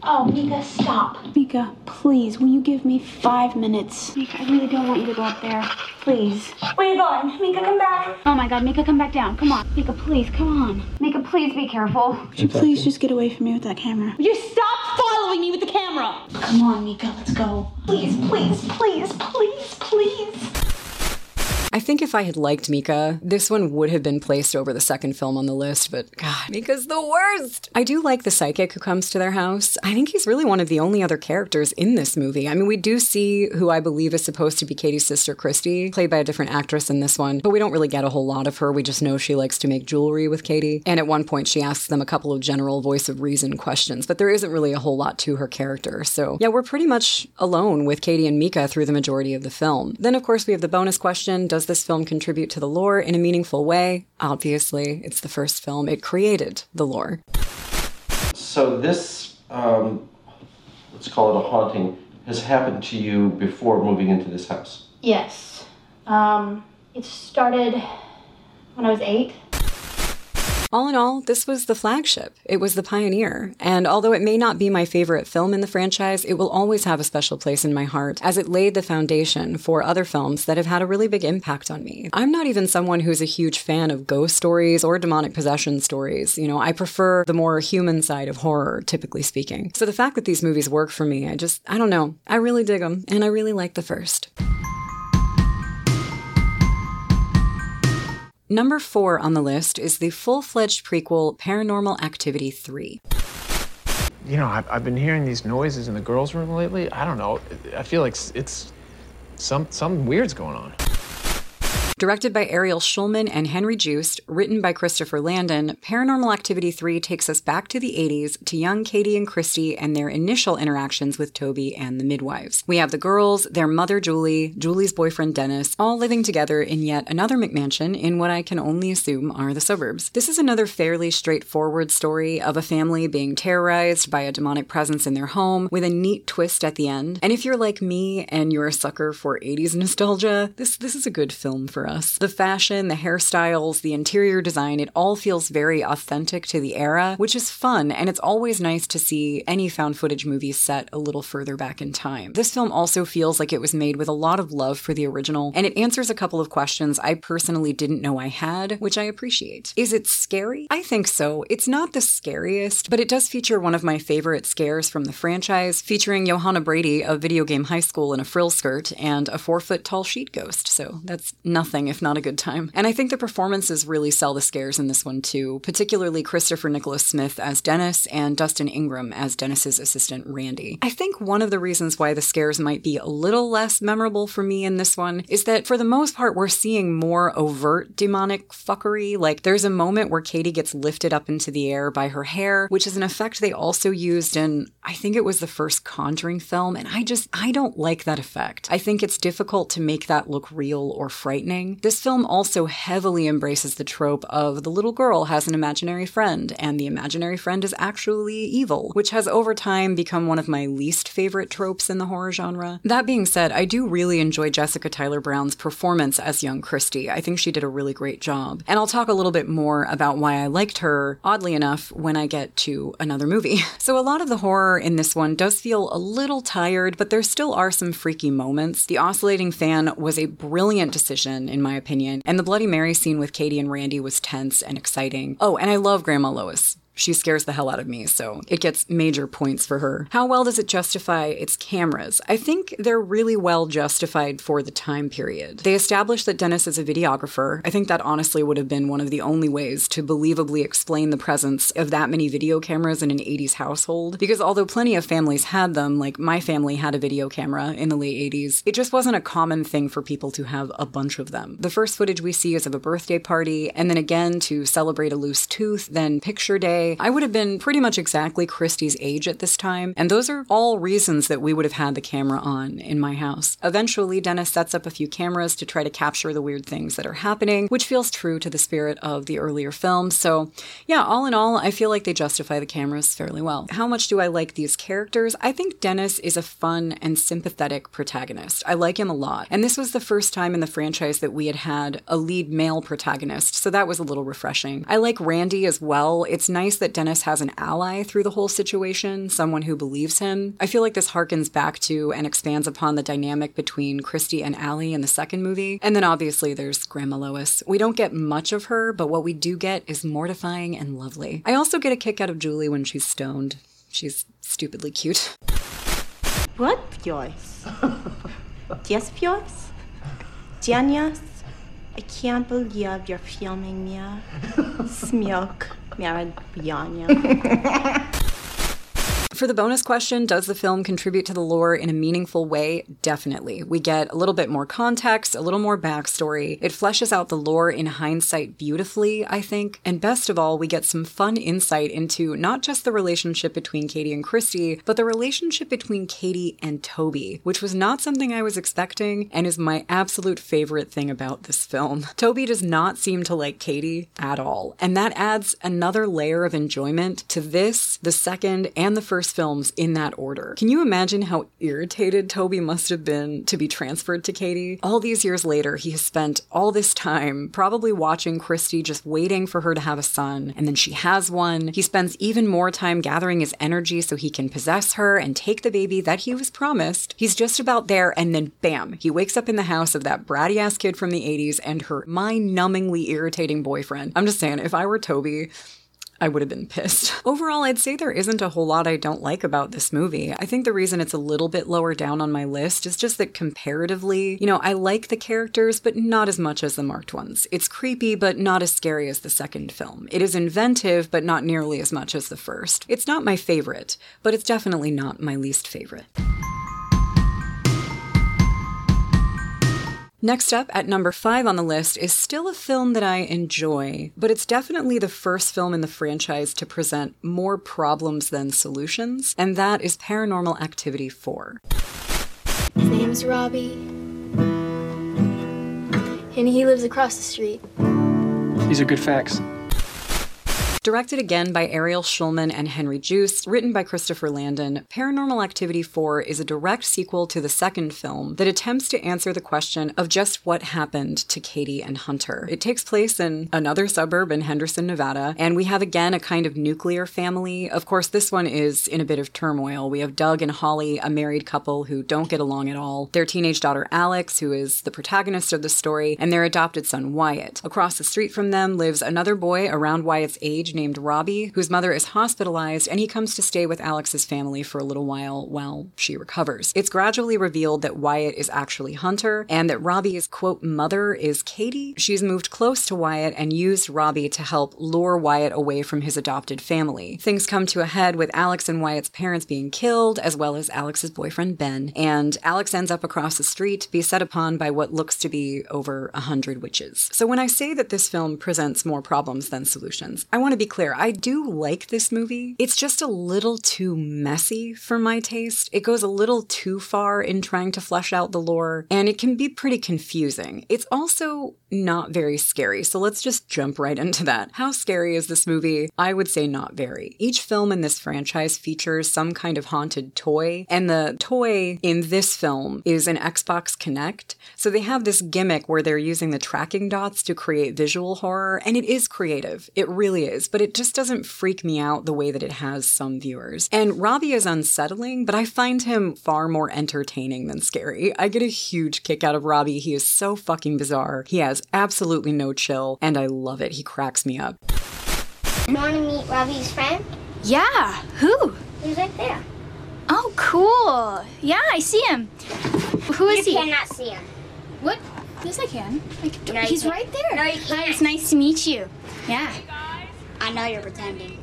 Oh, Micah, stop. Micah, please, will you give me five minutes? Micah, I really don't want you to go up there. Please. Where are you going? Micah, come back. Oh my god, Micah, come back down. Come on. Micah, please, come on. Micah, please be careful. Would you please just get away from me with that camera? Would you stop following me with the camera? Come on, Micah, let's go. Please, please, please, please, please. I think if I had liked Micah, this one would have been placed over the second film on the list, but God, Micah's the worst. I do like the psychic who comes to their house. I think he's really one of the only other characters in this movie. I mean, we do see who I believe is supposed to be Katie's sister, Christy, played by a different actress in this one, but we don't really get a whole lot of her. We just know she likes to make jewelry with Katie. And at one point, she asks them a couple of general voice of reason questions, but there isn't really a whole lot to her character. So, yeah, we're pretty much alone with Katie and Micah through the majority of the film. Then, of course, we have the bonus question Does this film contribute to the lore in a meaningful way? Obviously, it's the first film. It created the lore. So this, um, let's call it a haunting, has happened to you before moving into this house. Yes. Um, it started when I was eight. All in all, this was the flagship. It was the pioneer. And although it may not be my favorite film in the franchise, it will always have a special place in my heart as it laid the foundation for other films that have had a really big impact on me. I'm not even someone who's a huge fan of ghost stories or demonic possession stories. You know, I prefer the more human side of horror, typically speaking. So the fact that these movies work for me, I just, I don't know. I really dig them, and I really like the first. Number four on the list is the full fledged prequel Paranormal Activity 3. You know, I've, I've been hearing these noises in the girls' room lately. I don't know. I feel like it's some something weird's going on. Directed by Ariel Schulman and Henry Joost, written by Christopher Landon, Paranormal Activity 3 takes us back to the 80s to young Katie and Christy and their initial interactions with Toby and the midwives. We have the girls, their mother Julie, Julie's boyfriend Dennis, all living together in yet another McMansion in what I can only assume are the suburbs. This is another fairly straightforward story of a family being terrorized by a demonic presence in their home with a neat twist at the end. And if you're like me and you're a sucker for 80s nostalgia, this this is a good film for us. The fashion, the hairstyles, the interior design, it all feels very authentic to the era, which is fun, and it's always nice to see any found footage movie set a little further back in time. This film also feels like it was made with a lot of love for the original, and it answers a couple of questions I personally didn't know I had, which I appreciate. Is it scary? I think so. It's not the scariest, but it does feature one of my favorite scares from the franchise, featuring Johanna Braddy of Video Game High School in a frill skirt and a four foot tall sheet ghost, so that's nothing if not a good time. And I think the performances really sell the scares in this one too, particularly Christopher Nicholas Smith as Dennis and Dustin Ingram as Dennis's assistant Randy. I think one of the reasons why the scares might be a little less memorable for me in this one is that for the most part we're seeing more overt demonic fuckery. Like there's a moment where Katie gets lifted up into the air by her hair, which is an effect they also used in I think it was the first Conjuring film, and I just I don't like that effect. I think it's difficult to make that look real or frightening. This film also heavily embraces the trope of the little girl has an imaginary friend, and the imaginary friend is actually evil, which has over time become one of my least favorite tropes in the horror genre. That being said, I do really enjoy Jessica Tyler Brown's performance as young Christie. I think she did a really great job. And I'll talk a little bit more about why I liked her, oddly enough, when I get to another movie. So a lot of the horror in this one does feel a little tired, but there still are some freaky moments. The oscillating fan was a brilliant decision, in my opinion, and the Bloody Mary scene with Katie and Randy was tense and exciting. Oh, and I love Grandma Lois. She scares the hell out of me, so it gets major points for her. How well does it justify its cameras? I think they're really well justified for the time period. They establish that Dennis is a videographer. I think that honestly would have been one of the only ways to believably explain the presence of that many video cameras in an 80s household. Because although plenty of families had them, like my family had a video camera in the late 80s, it just wasn't a common thing for people to have a bunch of them. The first footage we see is of a birthday party, and then again to celebrate a loose tooth, then picture day. I would have been pretty much exactly Christie's age at this time, and those are all reasons that we would have had the camera on in my house. Eventually, Dennis sets up a few cameras to try to capture the weird things that are happening, which feels true to the spirit of the earlier films. So, yeah, all in all, I feel like they justify the cameras fairly well. How much do I like these characters? I think Dennis is a fun and sympathetic protagonist. I like him a lot. And this was the first time in the franchise that we had had a lead male protagonist, so that was a little refreshing. I like Randy as well. It's nice that Dennis has an ally through the whole situation, someone who believes him. I feel like this harkens back to and expands upon the dynamic between Christy and Ali in the second movie. And then obviously there's Grandma Lois. We don't get much of her, but what we do get is mortifying and lovely. I also get a kick out of Julie when she's stoned. She's stupidly cute. What, Joyce? yes, Joyce? Janius? I can't believe you're filming me. Smirk. For the bonus question, does the film contribute to the lore in a meaningful way? Definitely. We get a little bit more context, a little more backstory. It fleshes out the lore in hindsight beautifully, I think. And best of all, we get some fun insight into not just the relationship between Katie and Christy, but the relationship between Katie and Toby, which was not something I was expecting and is my absolute favorite thing about this film. Toby does not seem to like Katie at all, and that adds another layer of enjoyment to this, the second, and the first films in that order. Can you imagine how irritated Toby must have been to be transferred to Katie? All these years later, he has spent all this time probably watching Christy just waiting for her to have a son, and then she has one. He spends even more time gathering his energy so he can possess her and take the baby that he was promised. He's just about there, and then bam, he wakes up in the house of that bratty ass kid from the 80s and her mind numbingly irritating boyfriend. I'm just saying, if I were Toby, I would have been pissed. Overall, I'd say there isn't a whole lot I don't like about this movie. I think the reason it's a little bit lower down on my list is just that comparatively, you know, I like the characters, but not as much as the marked ones. It's creepy, but not as scary as the second film. It is inventive, but not nearly as much as the first. It's not my favorite, but it's definitely not my least favorite. Next up, at number five on the list, is still a film that I enjoy, but it's definitely the first film in the franchise to present more problems than solutions, and that is Paranormal Activity 4. His name's Robbie, and he lives across the street. These are good facts. Directed again by Ariel Schulman and Henry Joost, written by Christopher Landon, Paranormal Activity 4 is a direct sequel to the second film that attempts to answer the question of just what happened to Katie and Hunter. It takes place in another suburb in Henderson, Nevada, and we have again a kind of nuclear family. Of course, this one is in a bit of turmoil. We have Doug and Holly, a married couple who don't get along at all, their teenage daughter Alex, who is the protagonist of the story, and their adopted son Wyatt. Across the street from them lives another boy around Wyatt's age named Robbie, whose mother is hospitalized, and he comes to stay with Alex's family for a little while while she recovers. It's gradually revealed that Wyatt is actually Hunter, and that Robbie's quote mother is Katie. She's moved close to Wyatt and used Robbie to help lure Wyatt away from his adopted family. Things come to a head with Alex and Wyatt's parents being killed, as well as Alex's boyfriend Ben, and Alex ends up across the street, beset upon by what looks to be over a hundred witches. So when I say that this film presents more problems than solutions, I want to be clear. I do like this movie. It's just a little too messy for my taste. It goes a little too far in trying to flesh out the lore, and it can be pretty confusing. It's also not very scary, so let's just jump right into that. How scary is this movie? I would say not very. Each film in this franchise features some kind of haunted toy, and the toy in this film is an Xbox Kinect. So they have this gimmick where they're using the tracking dots to create visual horror, and it is creative. It really is, but it just doesn't freak me out the way that it has some viewers. And Robbie is unsettling, but I find him far more entertaining than scary. I get a huge kick out of Robbie. He is so fucking bizarre. He has absolutely no chill, and I love it. He cracks me up. Want to meet Robbie's friend? Yeah, who? He's right there. Oh, cool. Yeah, I see him. Who is you he? You cannot see him. What? Yes, I can. I can no, He's can't. right there. No, you Hi, can't. it's nice to meet you. Yeah. I know you're pretending.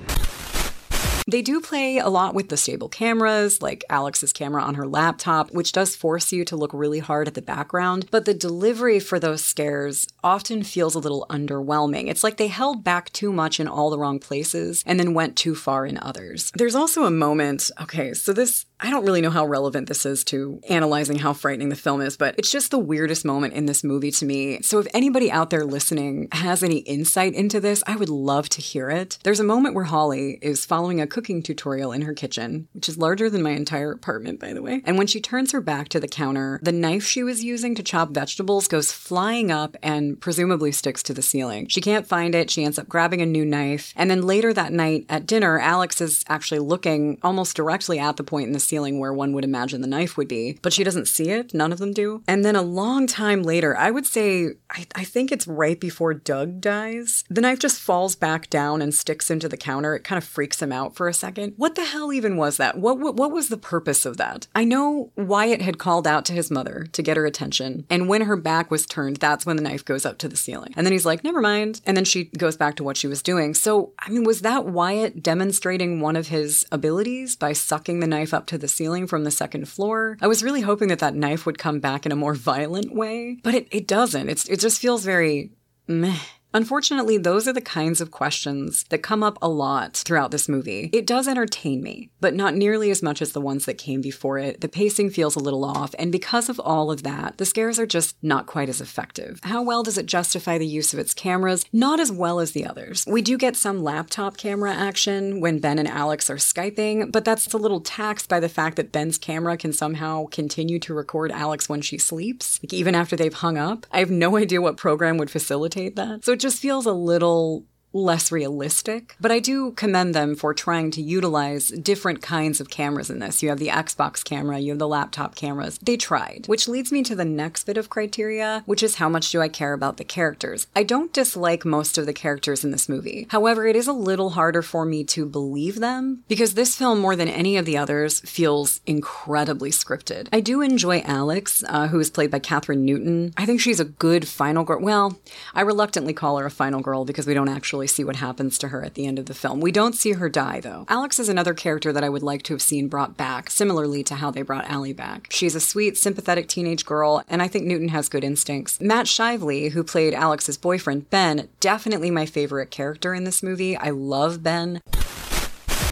They do play a lot with the stable cameras, like Alex's camera on her laptop, which does force you to look really hard at the background, but the delivery for those scares often feels a little underwhelming. It's like they held back too much in all the wrong places and then went too far in others. There's also a moment, okay, so this I don't really know how relevant this is to analyzing how frightening the film is, but it's just the weirdest moment in this movie to me. So if anybody out there listening has any insight into this, I would love to hear it. There's a moment where Holly is following a cooking tutorial in her kitchen, which is larger than my entire apartment, by the way. And when she turns her back to the counter, the knife she was using to chop vegetables goes flying up and presumably sticks to the ceiling. She can't find it. She ends up grabbing a new knife. And then later that night at dinner, Alex is actually looking almost directly at the point in the ceiling where one would imagine the knife would be, but she doesn't see it. None of them do. And then a long time later, I would say, I, I think it's right before Doug dies, the knife just falls back down and sticks into the counter. It kind of freaks him out for a second. What the hell even was that? What, what, what was the purpose of that? I know Wyatt had called out to his mother to get her attention, and when her back was turned, that's when the knife goes up to the ceiling. And then he's like, never mind. And then she goes back to what she was doing. So, I mean, was that Wyatt demonstrating one of his abilities by sucking the knife up to the ceiling from the second floor. I was really hoping that that knife would come back in a more violent way, but it, it doesn't. It's, it just feels very meh. Unfortunately, those are the kinds of questions that come up a lot throughout this movie. It does entertain me, but not nearly as much as the ones that came before it. The pacing feels a little off, and because of all of that, the scares are just not quite as effective. How well does it justify the use of its cameras? Not as well as the others. We do get some laptop camera action when Ben and Alex are Skyping, but that's a little taxed by the fact that Ben's camera can somehow continue to record Alex when she sleeps, like even after they've hung up. I have no idea what program would facilitate that. So just feels a little less realistic. But I do commend them for trying to utilize different kinds of cameras in this. You have the Xbox camera, you have the laptop cameras. They tried, which leads me to the next bit of criteria, which is how much do I care about the characters? I don't dislike most of the characters in this movie. However, it is a little harder for me to believe them because this film, more than any of the others, feels incredibly scripted. I do enjoy Alex, uh, who is played by Kathryn Newton. I think she's a good final girl. Well, I reluctantly call her a final girl because we don't actually see what happens to her at the end of the film. We don't see her die, though. Alex is another character that I would like to have seen brought back, similarly to how they brought Ali back. She's a sweet, sympathetic teenage girl, and I think Newton has good instincts. Matt Shively, who played Alex's boyfriend, Ben, definitely my favorite character in this movie. I love Ben.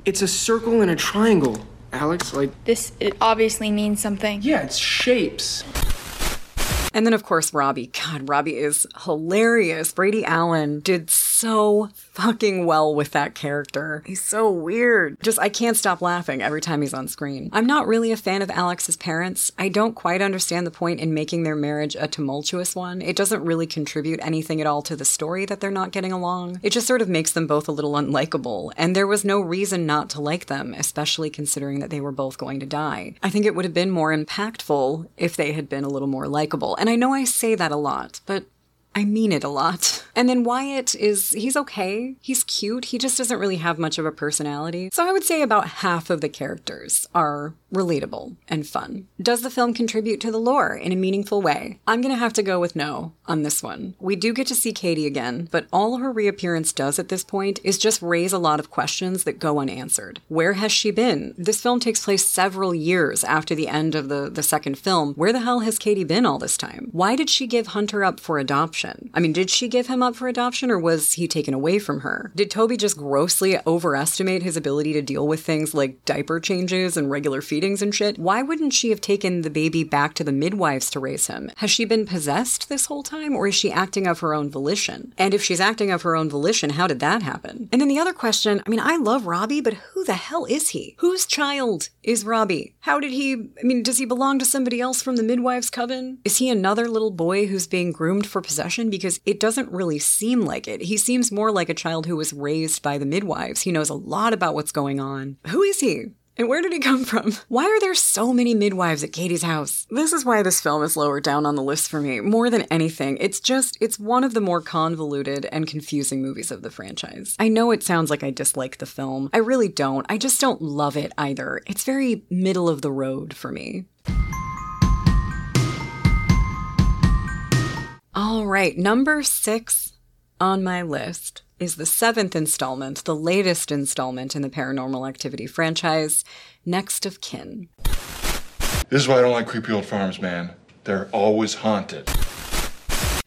It's a circle and a triangle, Alex. Like, This it obviously means something. yeah, it's shapes. And then, of course, Robbie. God, Robbie is hilarious. Brady Allen did so fucking well with that character. He's so weird. Just, I can't stop laughing every time he's on screen. I'm not really a fan of Alex's parents. I don't quite understand the point in making their marriage a tumultuous one. It doesn't really contribute anything at all to the story that they're not getting along. It just sort of makes them both a little unlikable. And there was no reason not to like them, especially considering that they were both going to die. I think it would have been more impactful if they had been a little more likable. And I know I say that a lot, but I mean it a lot. And then Wyatt is, he's okay. He's cute. He just doesn't really have much of a personality. So I would say about half of the characters are relatable and fun. Does the film contribute to the lore in a meaningful way? I'm gonna have to go with no on this one. We do get to see Katie again, but all her reappearance does at this point is just raise a lot of questions that go unanswered. Where has she been? This film takes place several years after the end of the, the second film. Where the hell has Katie been all this time? Why did she give Hunter up for adoption? I mean, did she give him up for adoption or was he taken away from her? Did Toby just grossly overestimate his ability to deal with things like diaper changes and regular and shit? Why wouldn't she have taken the baby back to the midwives to raise him? Has she been possessed this whole time or is she acting of her own volition? And if she's acting of her own volition, how did that happen? And then the other question I mean, I love Robbie, but who the hell is he? Whose child is Robbie? How did he, I mean, does he belong to somebody else from the midwives' coven? Is he another little boy who's being groomed for possession? Because it doesn't really seem like it. He seems more like a child who was raised by the midwives. He knows a lot about what's going on. Who is he? And where did he come from? Why are there so many midwives at Katie's house? This is why this film is lower down on the list for me. More than anything, it's just, it's one of the more convoluted and confusing movies of the franchise. I know it sounds like I dislike the film. I really don't. I just don't love it either. It's very middle of the road for me. All right, number six on my list is the seventh installment, the latest installment in the Paranormal Activity franchise, Next of Kin. This is why I don't like creepy old farms, man. They're always haunted.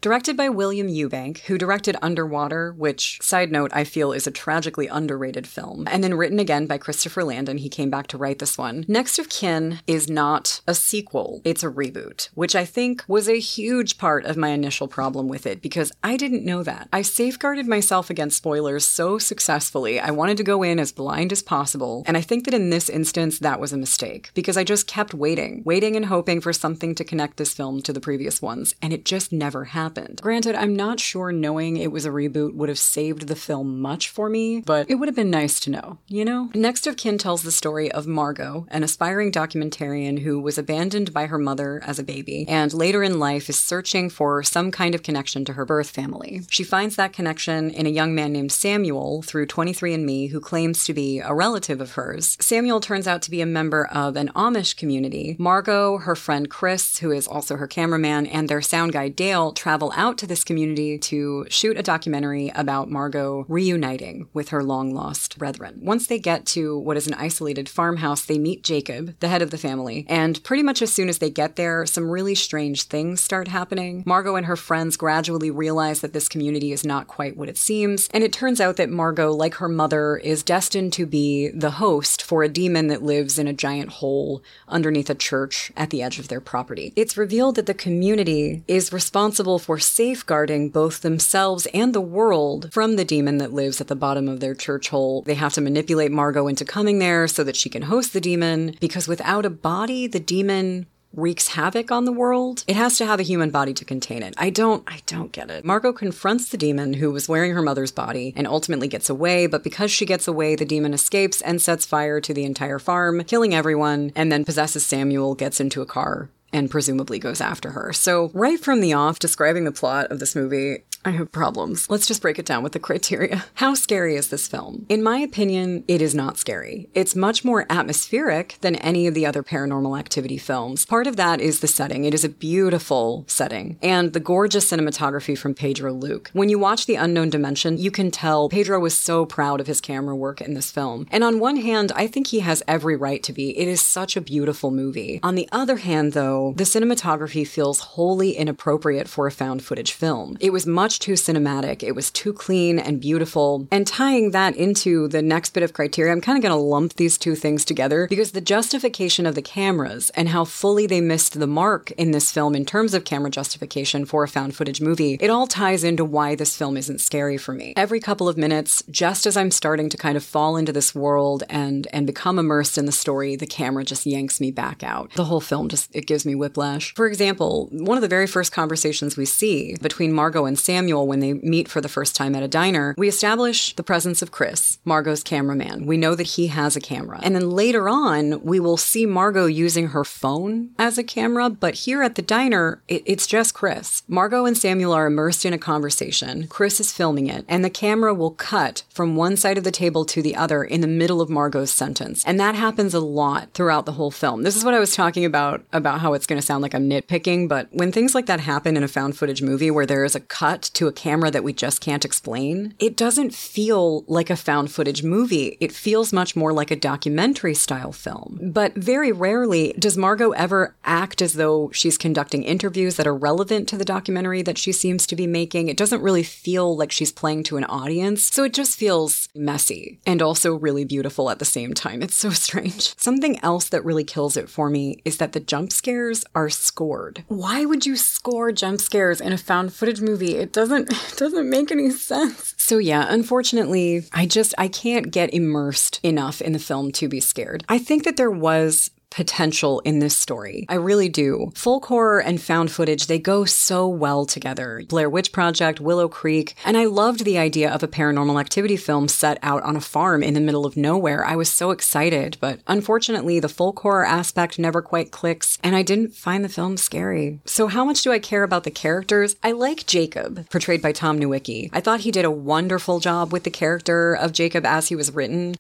Directed by William Eubank, who directed Underwater, which, side note, I feel is a tragically underrated film, and then written again by Christopher Landon. He came back to write this one. Next of Kin is not a sequel, it's a reboot, which I think was a huge part of my initial problem with it because I didn't know that. I safeguarded myself against spoilers so successfully. I wanted to go in as blind as possible, and I think that in this instance, that was a mistake because I just kept waiting, waiting and hoping for something to connect this film to the previous ones, and it just never happened. Granted, I'm not sure knowing it was a reboot would have saved the film much for me, but it would have been nice to know, you know? Next of Kin tells the story of Margot, an aspiring documentarian who was abandoned by her mother as a baby and later in life is searching for some kind of connection to her birth family. She finds that connection in a young man named Samuel through 23andMe who claims to be a relative of hers. Samuel turns out to be a member of an Amish community. Margot, her friend Chris, who is also her cameraman, and their sound guy Dale travel travel out to this community to shoot a documentary about Margot reuniting with her long lost brethren. Once they get to what is an isolated farmhouse, they meet Jacob, the head of the family, and pretty much as soon as they get there, some really strange things start happening. Margot and her friends gradually realize that this community is not quite what it seems, and it turns out that Margot, like her mother, is destined to be the host for a demon that lives in a giant hole underneath a church at the edge of their property. It's revealed that the community is responsible for safeguarding both themselves and the world from the demon that lives at the bottom of their church hole. They have to manipulate Margot into coming there so that she can host the demon, because without a body, the demon wreaks havoc on the world, it has to have a human body to contain it. I don't I don't get it. Margot confronts the demon who was wearing her mother's body and ultimately gets away, but because she gets away, the demon escapes and sets fire to the entire farm, killing everyone, and then possesses Samuel, gets into a car and presumably goes after her. So, right from the off, describing the plot of this movie, I have problems. Let's just break it down with the criteria. How scary is this film? In my opinion, it is not scary. It's much more atmospheric than any of the other paranormal activity films. Part of that is the setting. It is a beautiful setting and the gorgeous cinematography from Pedro Luque. When you watch The Unknown Dimension, you can tell Pedro was so proud of his camera work in this film. And on one hand, I think he has every right to be. It is such a beautiful movie. On the other hand, though, the cinematography feels wholly inappropriate for a found footage film. It was much too cinematic. It was too clean and beautiful. And tying that into the next bit of criteria, I'm kind of going to lump these two things together because the justification of the cameras and how fully they missed the mark in this film in terms of camera justification for a found footage movie, it all ties into why this film isn't scary for me. Every couple of minutes, just as I'm starting to kind of fall into this world and and become immersed in the story, the camera just yanks me back out. The whole film just it gives me whiplash. For example, one of the very first conversations we see between Margot and Samuel when they meet for the first time at a diner, we establish the presence of Chris, Margot's cameraman. We know that he has a camera. And then later on, we will see Margot using her phone as a camera, but here at the diner, it, it's just Chris. Margot and Samuel are immersed in a conversation. Chris is filming it, and the camera will cut from one side of the table to the other in the middle of Margot's sentence. And that happens a lot throughout the whole film. This is what I was talking about, about how it's going to sound like I'm nitpicking, but when things like that happen in a found footage movie where there is a cut to a camera that we just can't explain, it doesn't feel like a found footage movie. It feels much more like a documentary style film. But very rarely does Margot ever act as though she's conducting interviews that are relevant to the documentary that she seems to be making. It doesn't really feel like she's playing to an audience. So it just feels messy and also really beautiful at the same time. It's so strange. Something else that really kills it for me is that the jump scares are scored. Why would you score jump scares in a found footage movie? It doesn't it doesn't make any sense. So yeah, unfortunately, I just I can't get immersed enough in the film to be scared. I think that there was potential in this story. I really do. Folk horror and found footage, they go so well together. Blair Witch Project, Willow Creek, and I loved the idea of a paranormal activity film set out on a farm in the middle of nowhere. I was so excited, but unfortunately, the folk horror aspect never quite clicks, and I didn't find the film scary. So, how much do I care about the characters? I like Jacob, portrayed by Tom Nowicki. I thought he did a wonderful job with the character of Jacob as he was written.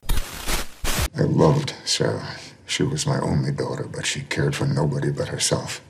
I loved Sarah. She was my only daughter, but she cared for nobody but herself.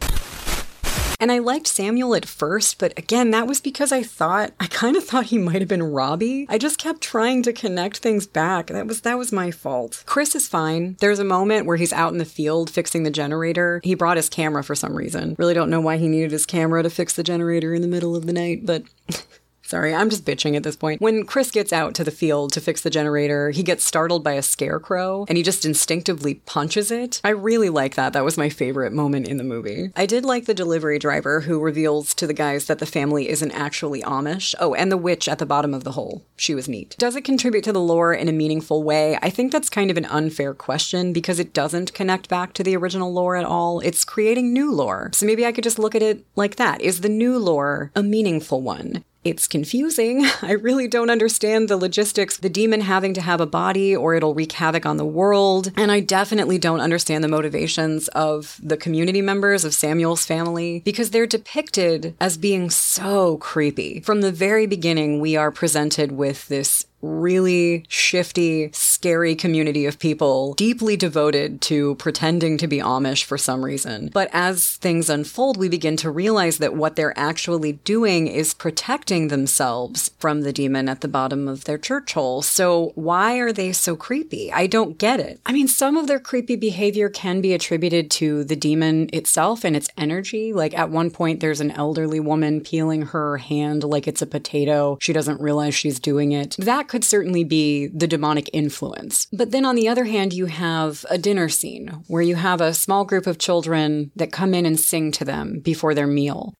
And I liked Samuel at first, but again, that was because I thought I kind of thought he might have been Robbie. I just kept trying to connect things back. That was that was my fault. Chris is fine. There's a moment where he's out in the field fixing the generator. He brought his camera for some reason. Really don't know why he needed his camera to fix the generator in the middle of the night, but Sorry, I'm just bitching at this point. When Chris gets out to the field to fix the generator, he gets startled by a scarecrow and he just instinctively punches it. I really like that. That was my favorite moment in the movie. I did like the delivery driver who reveals to the guys that the family isn't actually Amish. Oh, and the witch at the bottom of the hole. She was neat. Does it contribute to the lore in a meaningful way? I think that's kind of an unfair question because it doesn't connect back to the original lore at all. It's creating new lore. So maybe I could just look at it like that. Is the new lore a meaningful one? It's confusing. I really don't understand the logistics, the demon having to have a body or it'll wreak havoc on the world. And I definitely don't understand the motivations of the community members of Samuel's family because they're depicted as being so creepy. From the very beginning, we are presented with this really shifty, scary community of people deeply devoted to pretending to be Amish for some reason. But as things unfold, we begin to realize that what they're actually doing is protecting themselves from the demon at the bottom of their church hole. So why are they so creepy? I don't get it. I mean, some of their creepy behavior can be attributed to the demon itself and its energy. Like at one point, there's an elderly woman peeling her hand like it's a potato. She doesn't realize she's doing it. That could certainly be the demonic influence. But then on the other hand, you have a dinner scene where you have a small group of children that come in and sing to them before their meal.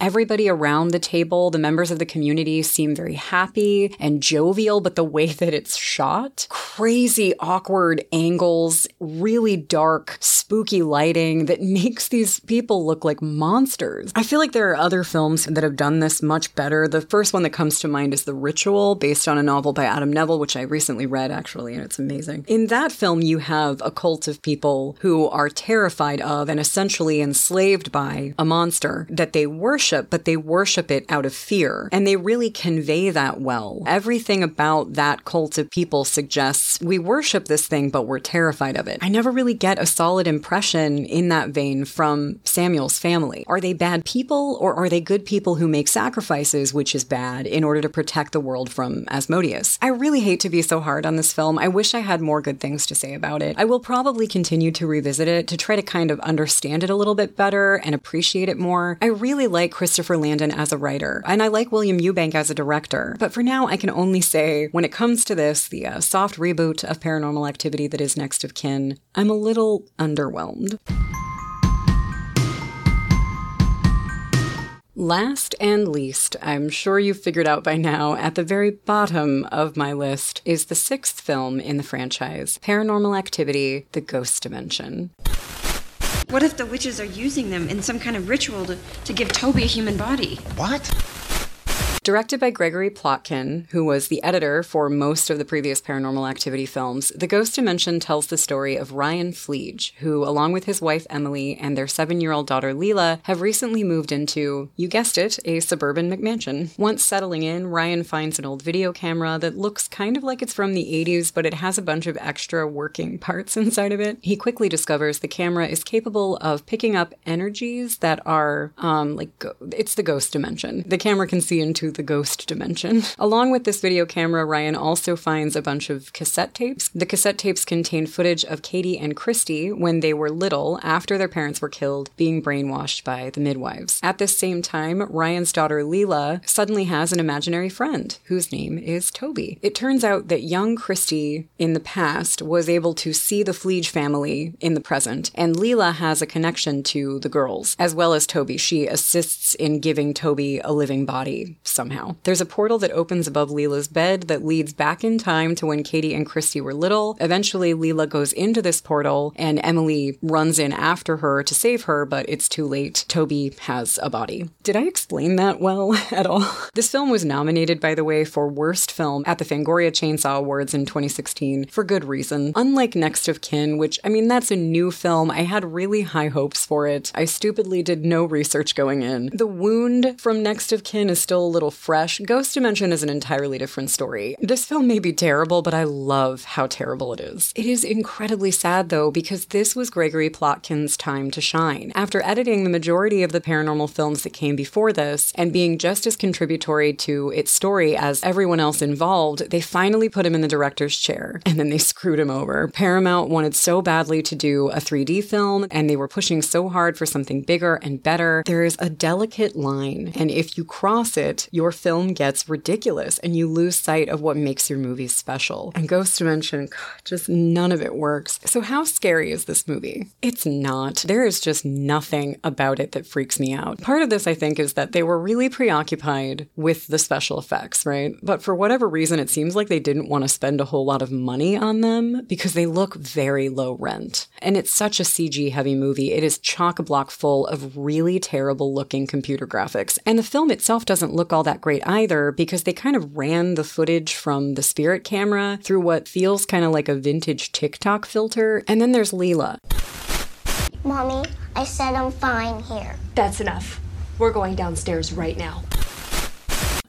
Everybody around the table, the members of the community seem very happy and jovial, but the way that it's shot, crazy, awkward angles, really dark, spooky lighting that makes these people look like monsters. I feel like there are other films that have done this much better. The first one that comes to mind is The Ritual, based on a novel by Adam Nevill, which I recently read actually, and it's amazing. In that film, you have a cult of people who are terrified of and essentially enslaved by a monster that they worship, but they worship it out of fear. And they really convey that well. Everything about that cult of people suggests we worship this thing, but we're terrified of it. I never really get a solid impression in that vein from Samuel's family. Are they bad people or are they good people who make sacrifices, which is bad, in order to protect the world from Asmodeus? I really hate to be so hard on this film. I wish I had more good things to say about it. I will probably continue to revisit it to try to kind of understand it a little bit better and appreciate it more. I really like Christopher Landon as a writer, and I like William Eubank as a director. But for now, I can only say when it comes to this, the uh, soft reboot of paranormal activity that is Next of Kin, I'm a little underwhelmed. Last and least, I'm sure you've figured out by now, at the very bottom of my list is the sixth film in the franchise Paranormal Activity The Ghost Dimension. What if the witches are using them in some kind of ritual to, to give Toby a human body? What? Directed by Gregory Plotkin, who was the editor for most of the previous Paranormal Activity films, The Ghost Dimension tells the story of Ryan Fleege, who, along with his wife Emily and their seven year old daughter Leila, have recently moved into, you guessed it, a suburban McMansion. Once settling in, Ryan finds an old video camera that looks kind of like it's from the 80s, but it has a bunch of extra working parts inside of it. He quickly discovers the camera is capable of picking up energies that are, um, like, it's the ghost dimension. The camera can see into the ghost dimension. Along with this video camera, Ryan also finds a bunch of cassette tapes. The cassette tapes contain footage of Katie and Kristi when they were little, after their parents were killed, being brainwashed by the midwives. At this same time, Ryan's daughter Leila suddenly has an imaginary friend whose name is Toby. It turns out that young Kristi in the past was able to see the Fleege family in the present, and Leila has a connection to the girls, as well as Toby. She assists in giving Toby a living body somehow. There's a portal that opens above Leila's bed that leads back in time to when Katie and Kristi were little. Eventually, Leila goes into this portal, and Emily runs in after her to save her, but it's too late. Toby has a body. Did I explain that well at all? This film was nominated, by the way, for Worst Film at the Fangoria Chainsaw Awards in 2016 for good reason. Unlike Next of Kin, which, I mean, that's a new film, I had really high hopes for it. I stupidly did no research going in. The wound from Next of Kin is still a little fresh. Ghost Dimension is an entirely different story. This film may be terrible, but I love how terrible it is. It is incredibly sad, though, because this was Gregory Plotkin's time to shine. After editing the majority of the paranormal films that came before this, and being just as contributory to its story as everyone else involved, they finally put him in the director's chair, and then they screwed him over. Paramount wanted so badly to do a 3D film, and they were pushing so hard for something bigger and better. There is a delicate line, and if you cross it, your film gets ridiculous and you lose sight of what makes your movie special. And Ghost Dimension, just none of it works. So, how scary is this movie? It's not. There is just nothing about it that freaks me out. Part of this, I think, is that they were really preoccupied with the special effects, right? But for whatever reason, it seems like they didn't want to spend a whole lot of money on them because they look very low rent. And it's such a CG heavy movie. It is chock a block full of really terrible looking computer graphics. And the film itself doesn't look all that great either because they kind of ran the footage from the spirit camera through what feels kind of like a vintage TikTok filter. And then there's Leila. Mommy, I said I'm fine here. That's enough. We're going downstairs right now.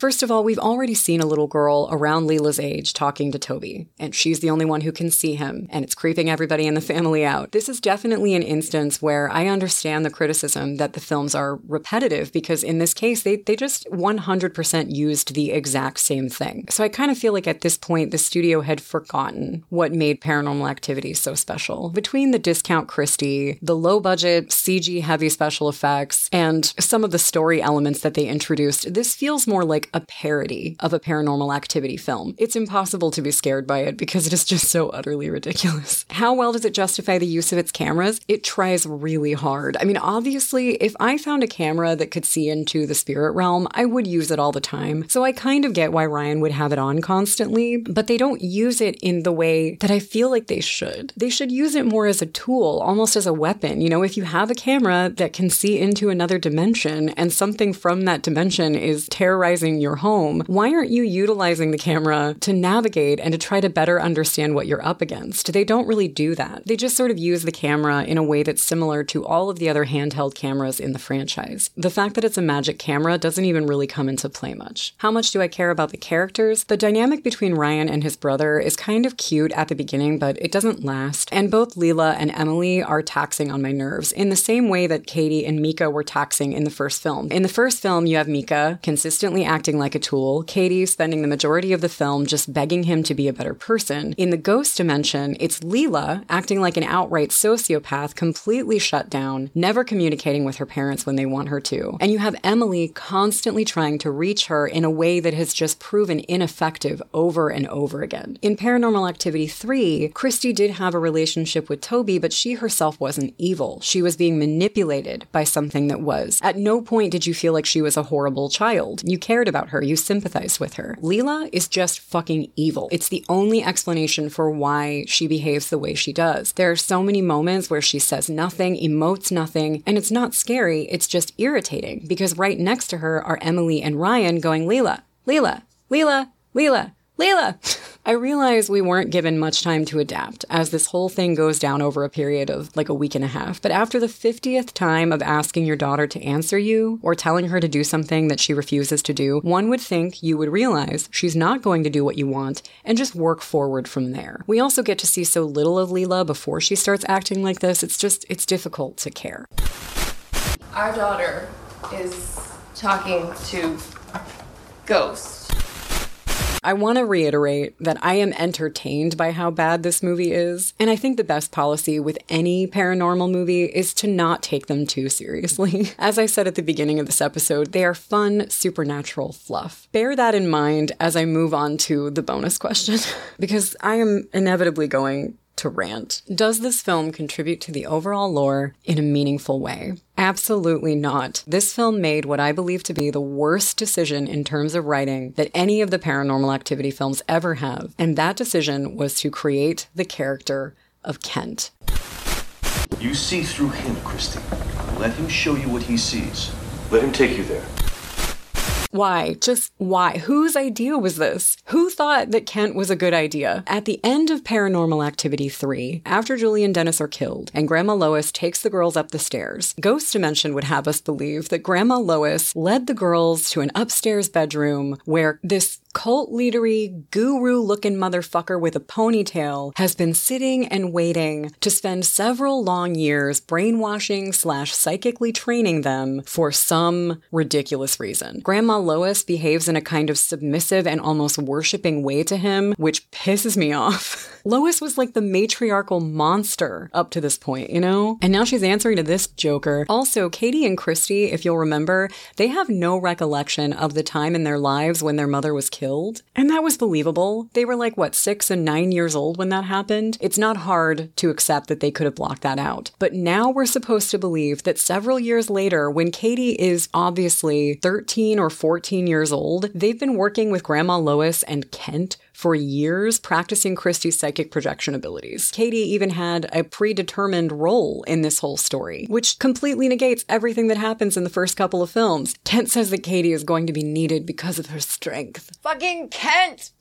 First of all, we've already seen a little girl around Leila's age talking to Toby, and she's the only one who can see him, and it's creeping everybody in the family out. This is definitely an instance where I understand the criticism that the films are repetitive because in this case, they, they just 100% used the exact same thing. So I kind of feel like at this point, the studio had forgotten what made paranormal activity so special. Between the discount Kristi, the low budget, CG heavy special effects, and some of the story elements that they introduced, this feels more like a parody of a paranormal activity film. It's impossible to be scared by it because it is just so utterly ridiculous. How well does it justify the use of its cameras? It tries really hard. I mean, obviously, if I found a camera that could see into the spirit realm, I would use it all the time. So I kind of get why Ryan would have it on constantly, but they don't use it in the way that I feel like they should. They should use it more as a tool, almost as a weapon. You know, if you have a camera that can see into another dimension and something from that dimension is terrorizing your home, why aren't you utilizing the camera to navigate and to try to better understand what you're up against? They don't really do that. They just sort of use the camera in a way that's similar to all of the other handheld cameras in the franchise. The fact that it's a magic camera doesn't even really come into play much. How much do I care about the characters? The dynamic between Ryan and his brother is kind of cute at the beginning, but it doesn't last. And both Leila and Emily are taxing on my nerves in the same way that Katie and Micah were taxing in the first film. In the first film, you have Micah consistently acting like a tool, Katie spending the majority of the film just begging him to be a better person. In the ghost dimension, it's Leila acting like an outright sociopath, completely shut down, never communicating with her parents when they want her to. And you have Emily constantly trying to reach her in a way that has just proven ineffective over and over again. In Paranormal Activity 3, Kristi did have a relationship with Toby, but she herself wasn't evil. She was being manipulated by something that was. At no point did you feel like she was a horrible child. You cared about her, you sympathize with her. Leila is just fucking evil. It's the only explanation for why she behaves the way she does. There are so many moments where she says nothing, emotes nothing, and it's not scary, it's just irritating because right next to her are Emily and Ryan going, Leila, Leila, Leila, Leila, Leila. I realize we weren't given much time to adapt, as this whole thing goes down over a period of like a week and a half. But after the 50th time of asking your daughter to answer you or telling her to do something that she refuses to do, one would think you would realize she's not going to do what you want and just work forward from there. We also get to see so little of Leila before she starts acting like this, it's just, it's difficult to care. Our daughter is talking to ghosts. I want to reiterate that I am entertained by how bad this movie is, and I think the best policy with any paranormal movie is to not take them too seriously. As I said at the beginning of this episode, they are fun, supernatural fluff. Bear that in mind as I move on to the bonus question, because I am inevitably going to rant. Does this film contribute to the overall lore in a meaningful way? Absolutely not. This film made what I believe to be the worst decision in terms of writing that any of the paranormal activity films ever have, and that decision was to create the character of Kent. You see through him, Kristi. Let him show you what he sees. Let him take you there. Why? Just why? Whose idea was this? Who thought that Kent was a good idea? At the end of Paranormal Activity 3, after Julie and Dennis are killed and Grandma Lois takes the girls up the stairs, Ghost Dimension would have us believe that Grandma Lois led the girls to an upstairs bedroom where this cult leadery, guru looking motherfucker with a ponytail has been sitting and waiting to spend several long years brainwashing slash psychically training them for some ridiculous reason. Grandma Lois behaves in a kind of submissive and almost worshipping way to him, which pisses me off. Lois was like the matriarchal monster up to this point, you know? And now she's answering to this joker. Also, Katie and Kristi, if you'll remember, they have no recollection of the time in their lives when their mother was killed. And that was believable. They were like, what, six and nine years old when that happened? It's not hard to accept that they could have blocked that out. But now we're supposed to believe that several years later, when Katie is obviously 13 or 14 years old, they've been working with Grandma Lois and Kent for years practicing Kristi's psychic projection abilities. Katie even had a predetermined role in this whole story, which completely negates everything that happens in the first couple of films. Kent says that Katie is going to be needed because of her strength. Fucking Kent!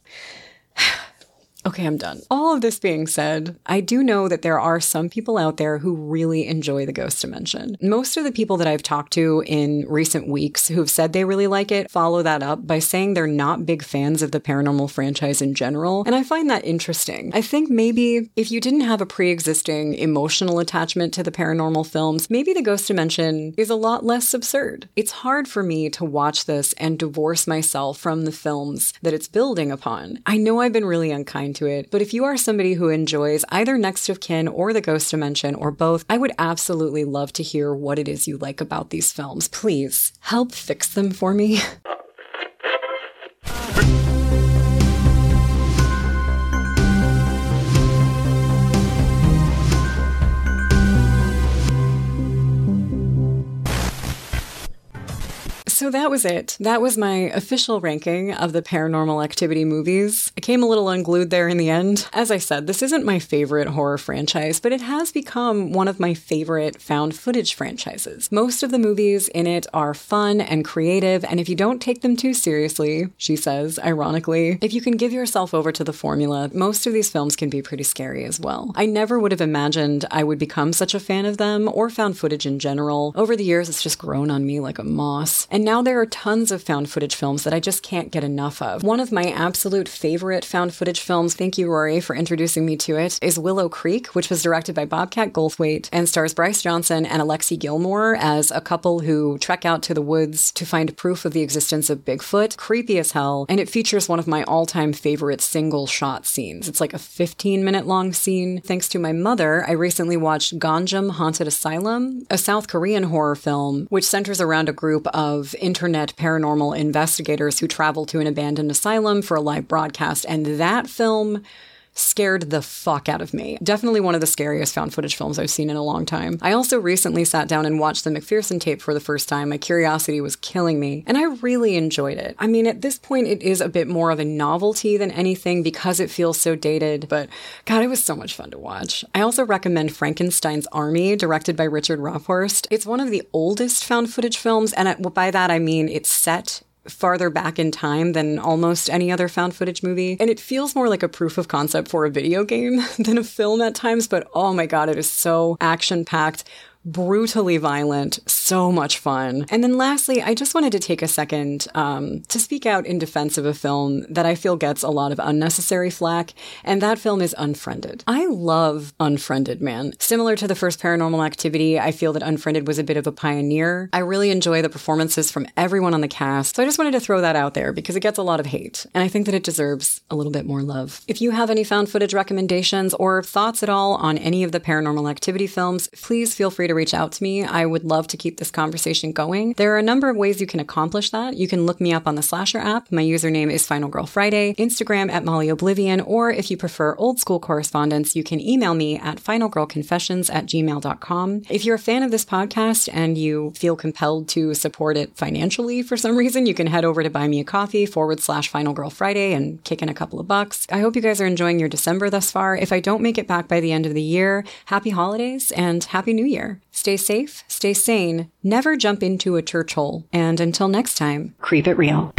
Okay, I'm done. All of this being said, I do know that there are some people out there who really enjoy the Ghost Dimension. Most of the people that I've talked to in recent weeks who've said they really like it follow that up by saying they're not big fans of the paranormal franchise in general, and I find that interesting. I think maybe if you didn't have a pre existing emotional attachment to the paranormal films, maybe the Ghost Dimension is a lot less absurd. It's hard for me to watch this and divorce myself from the films that it's building upon. I know I've been really unkind to it, but if you are somebody who enjoys either Next of Kin or The Ghost Dimension or both, I would absolutely love to hear what it is you like about these films. Please help fix them for me. So that was it. That was my official ranking of the paranormal activity movies. I came a little unglued there in the end. As I said, this isn't my favorite horror franchise, but it has become one of my favorite found footage franchises. Most of the movies in it are fun and creative, and if you don't take them too seriously, she says, ironically, if you can give yourself over to the formula, most of these films can be pretty scary as well. I never would have imagined I would become such a fan of them or found footage in general. Over the years, it's just grown on me like a moss. And now there are tons of found footage films that I just can't get enough of. One of my absolute favorite found footage films, thank you, Rory, for introducing me to it, is Willow Creek, which was directed by Bobcat Goldthwait and stars Bryce Johnson and Alexie Gilmore as a couple who trek out to the woods to find proof of the existence of Bigfoot. Creepy as hell. And it features one of my all time favorite single shot scenes. It's like a 15 minute long scene. Thanks to my mother, I recently watched Gonjiam Haunted Asylum, a South Korean horror film which centers around a group of internet paranormal investigators who travel to an abandoned asylum for a live broadcast. And that film scared the fuck out of me. Definitely one of the scariest found footage films I've seen in a long time. I also recently sat down and watched the McPherson tape for the first time. My curiosity was killing me, and I really enjoyed it. I mean, at this point, it is a bit more of a novelty than anything because it feels so dated, but God, it was so much fun to watch. I also recommend Frankenstein's Army, directed by Richard Raaphorst. It's one of the oldest found footage films, and by that I mean it's set farther back in time than almost any other found footage movie. And it feels more like a proof of concept for a video game than a film at times, but oh my god, it is so action packed brutally violent, so much fun. And then lastly, I just wanted to take a second um, to speak out in defense of a film that I feel gets a lot of unnecessary flack, and that film is Unfriended. I love Unfriended, man. Similar to the first Paranormal Activity, I feel that Unfriended was a bit of a pioneer. I really enjoy the performances from everyone on the cast, so I just wanted to throw that out there because it gets a lot of hate, and I think that it deserves a little bit more love. If you have any found footage recommendations or thoughts at all on any of the Paranormal Activity films, please feel free to reach out to me. I would love to keep this conversation going. There are a number of ways you can accomplish that. You can look me up on the Slasher app. My username is Final Girl Friday, Instagram at Molly Oblivion, or if you prefer old school correspondence, you can email me at finalgirlconfessions at gmail.com. If you're a fan of this podcast and you feel compelled to support it financially for some reason, you can head over to buy me a coffee forward slash Final Girl Friday and kick in a couple of bucks. I hope you guys are enjoying your December thus far. If I don't make it back by the end of the year, happy holidays and happy new year. Stay safe, stay sane, never jump into a church hole, and until next time, creep it real.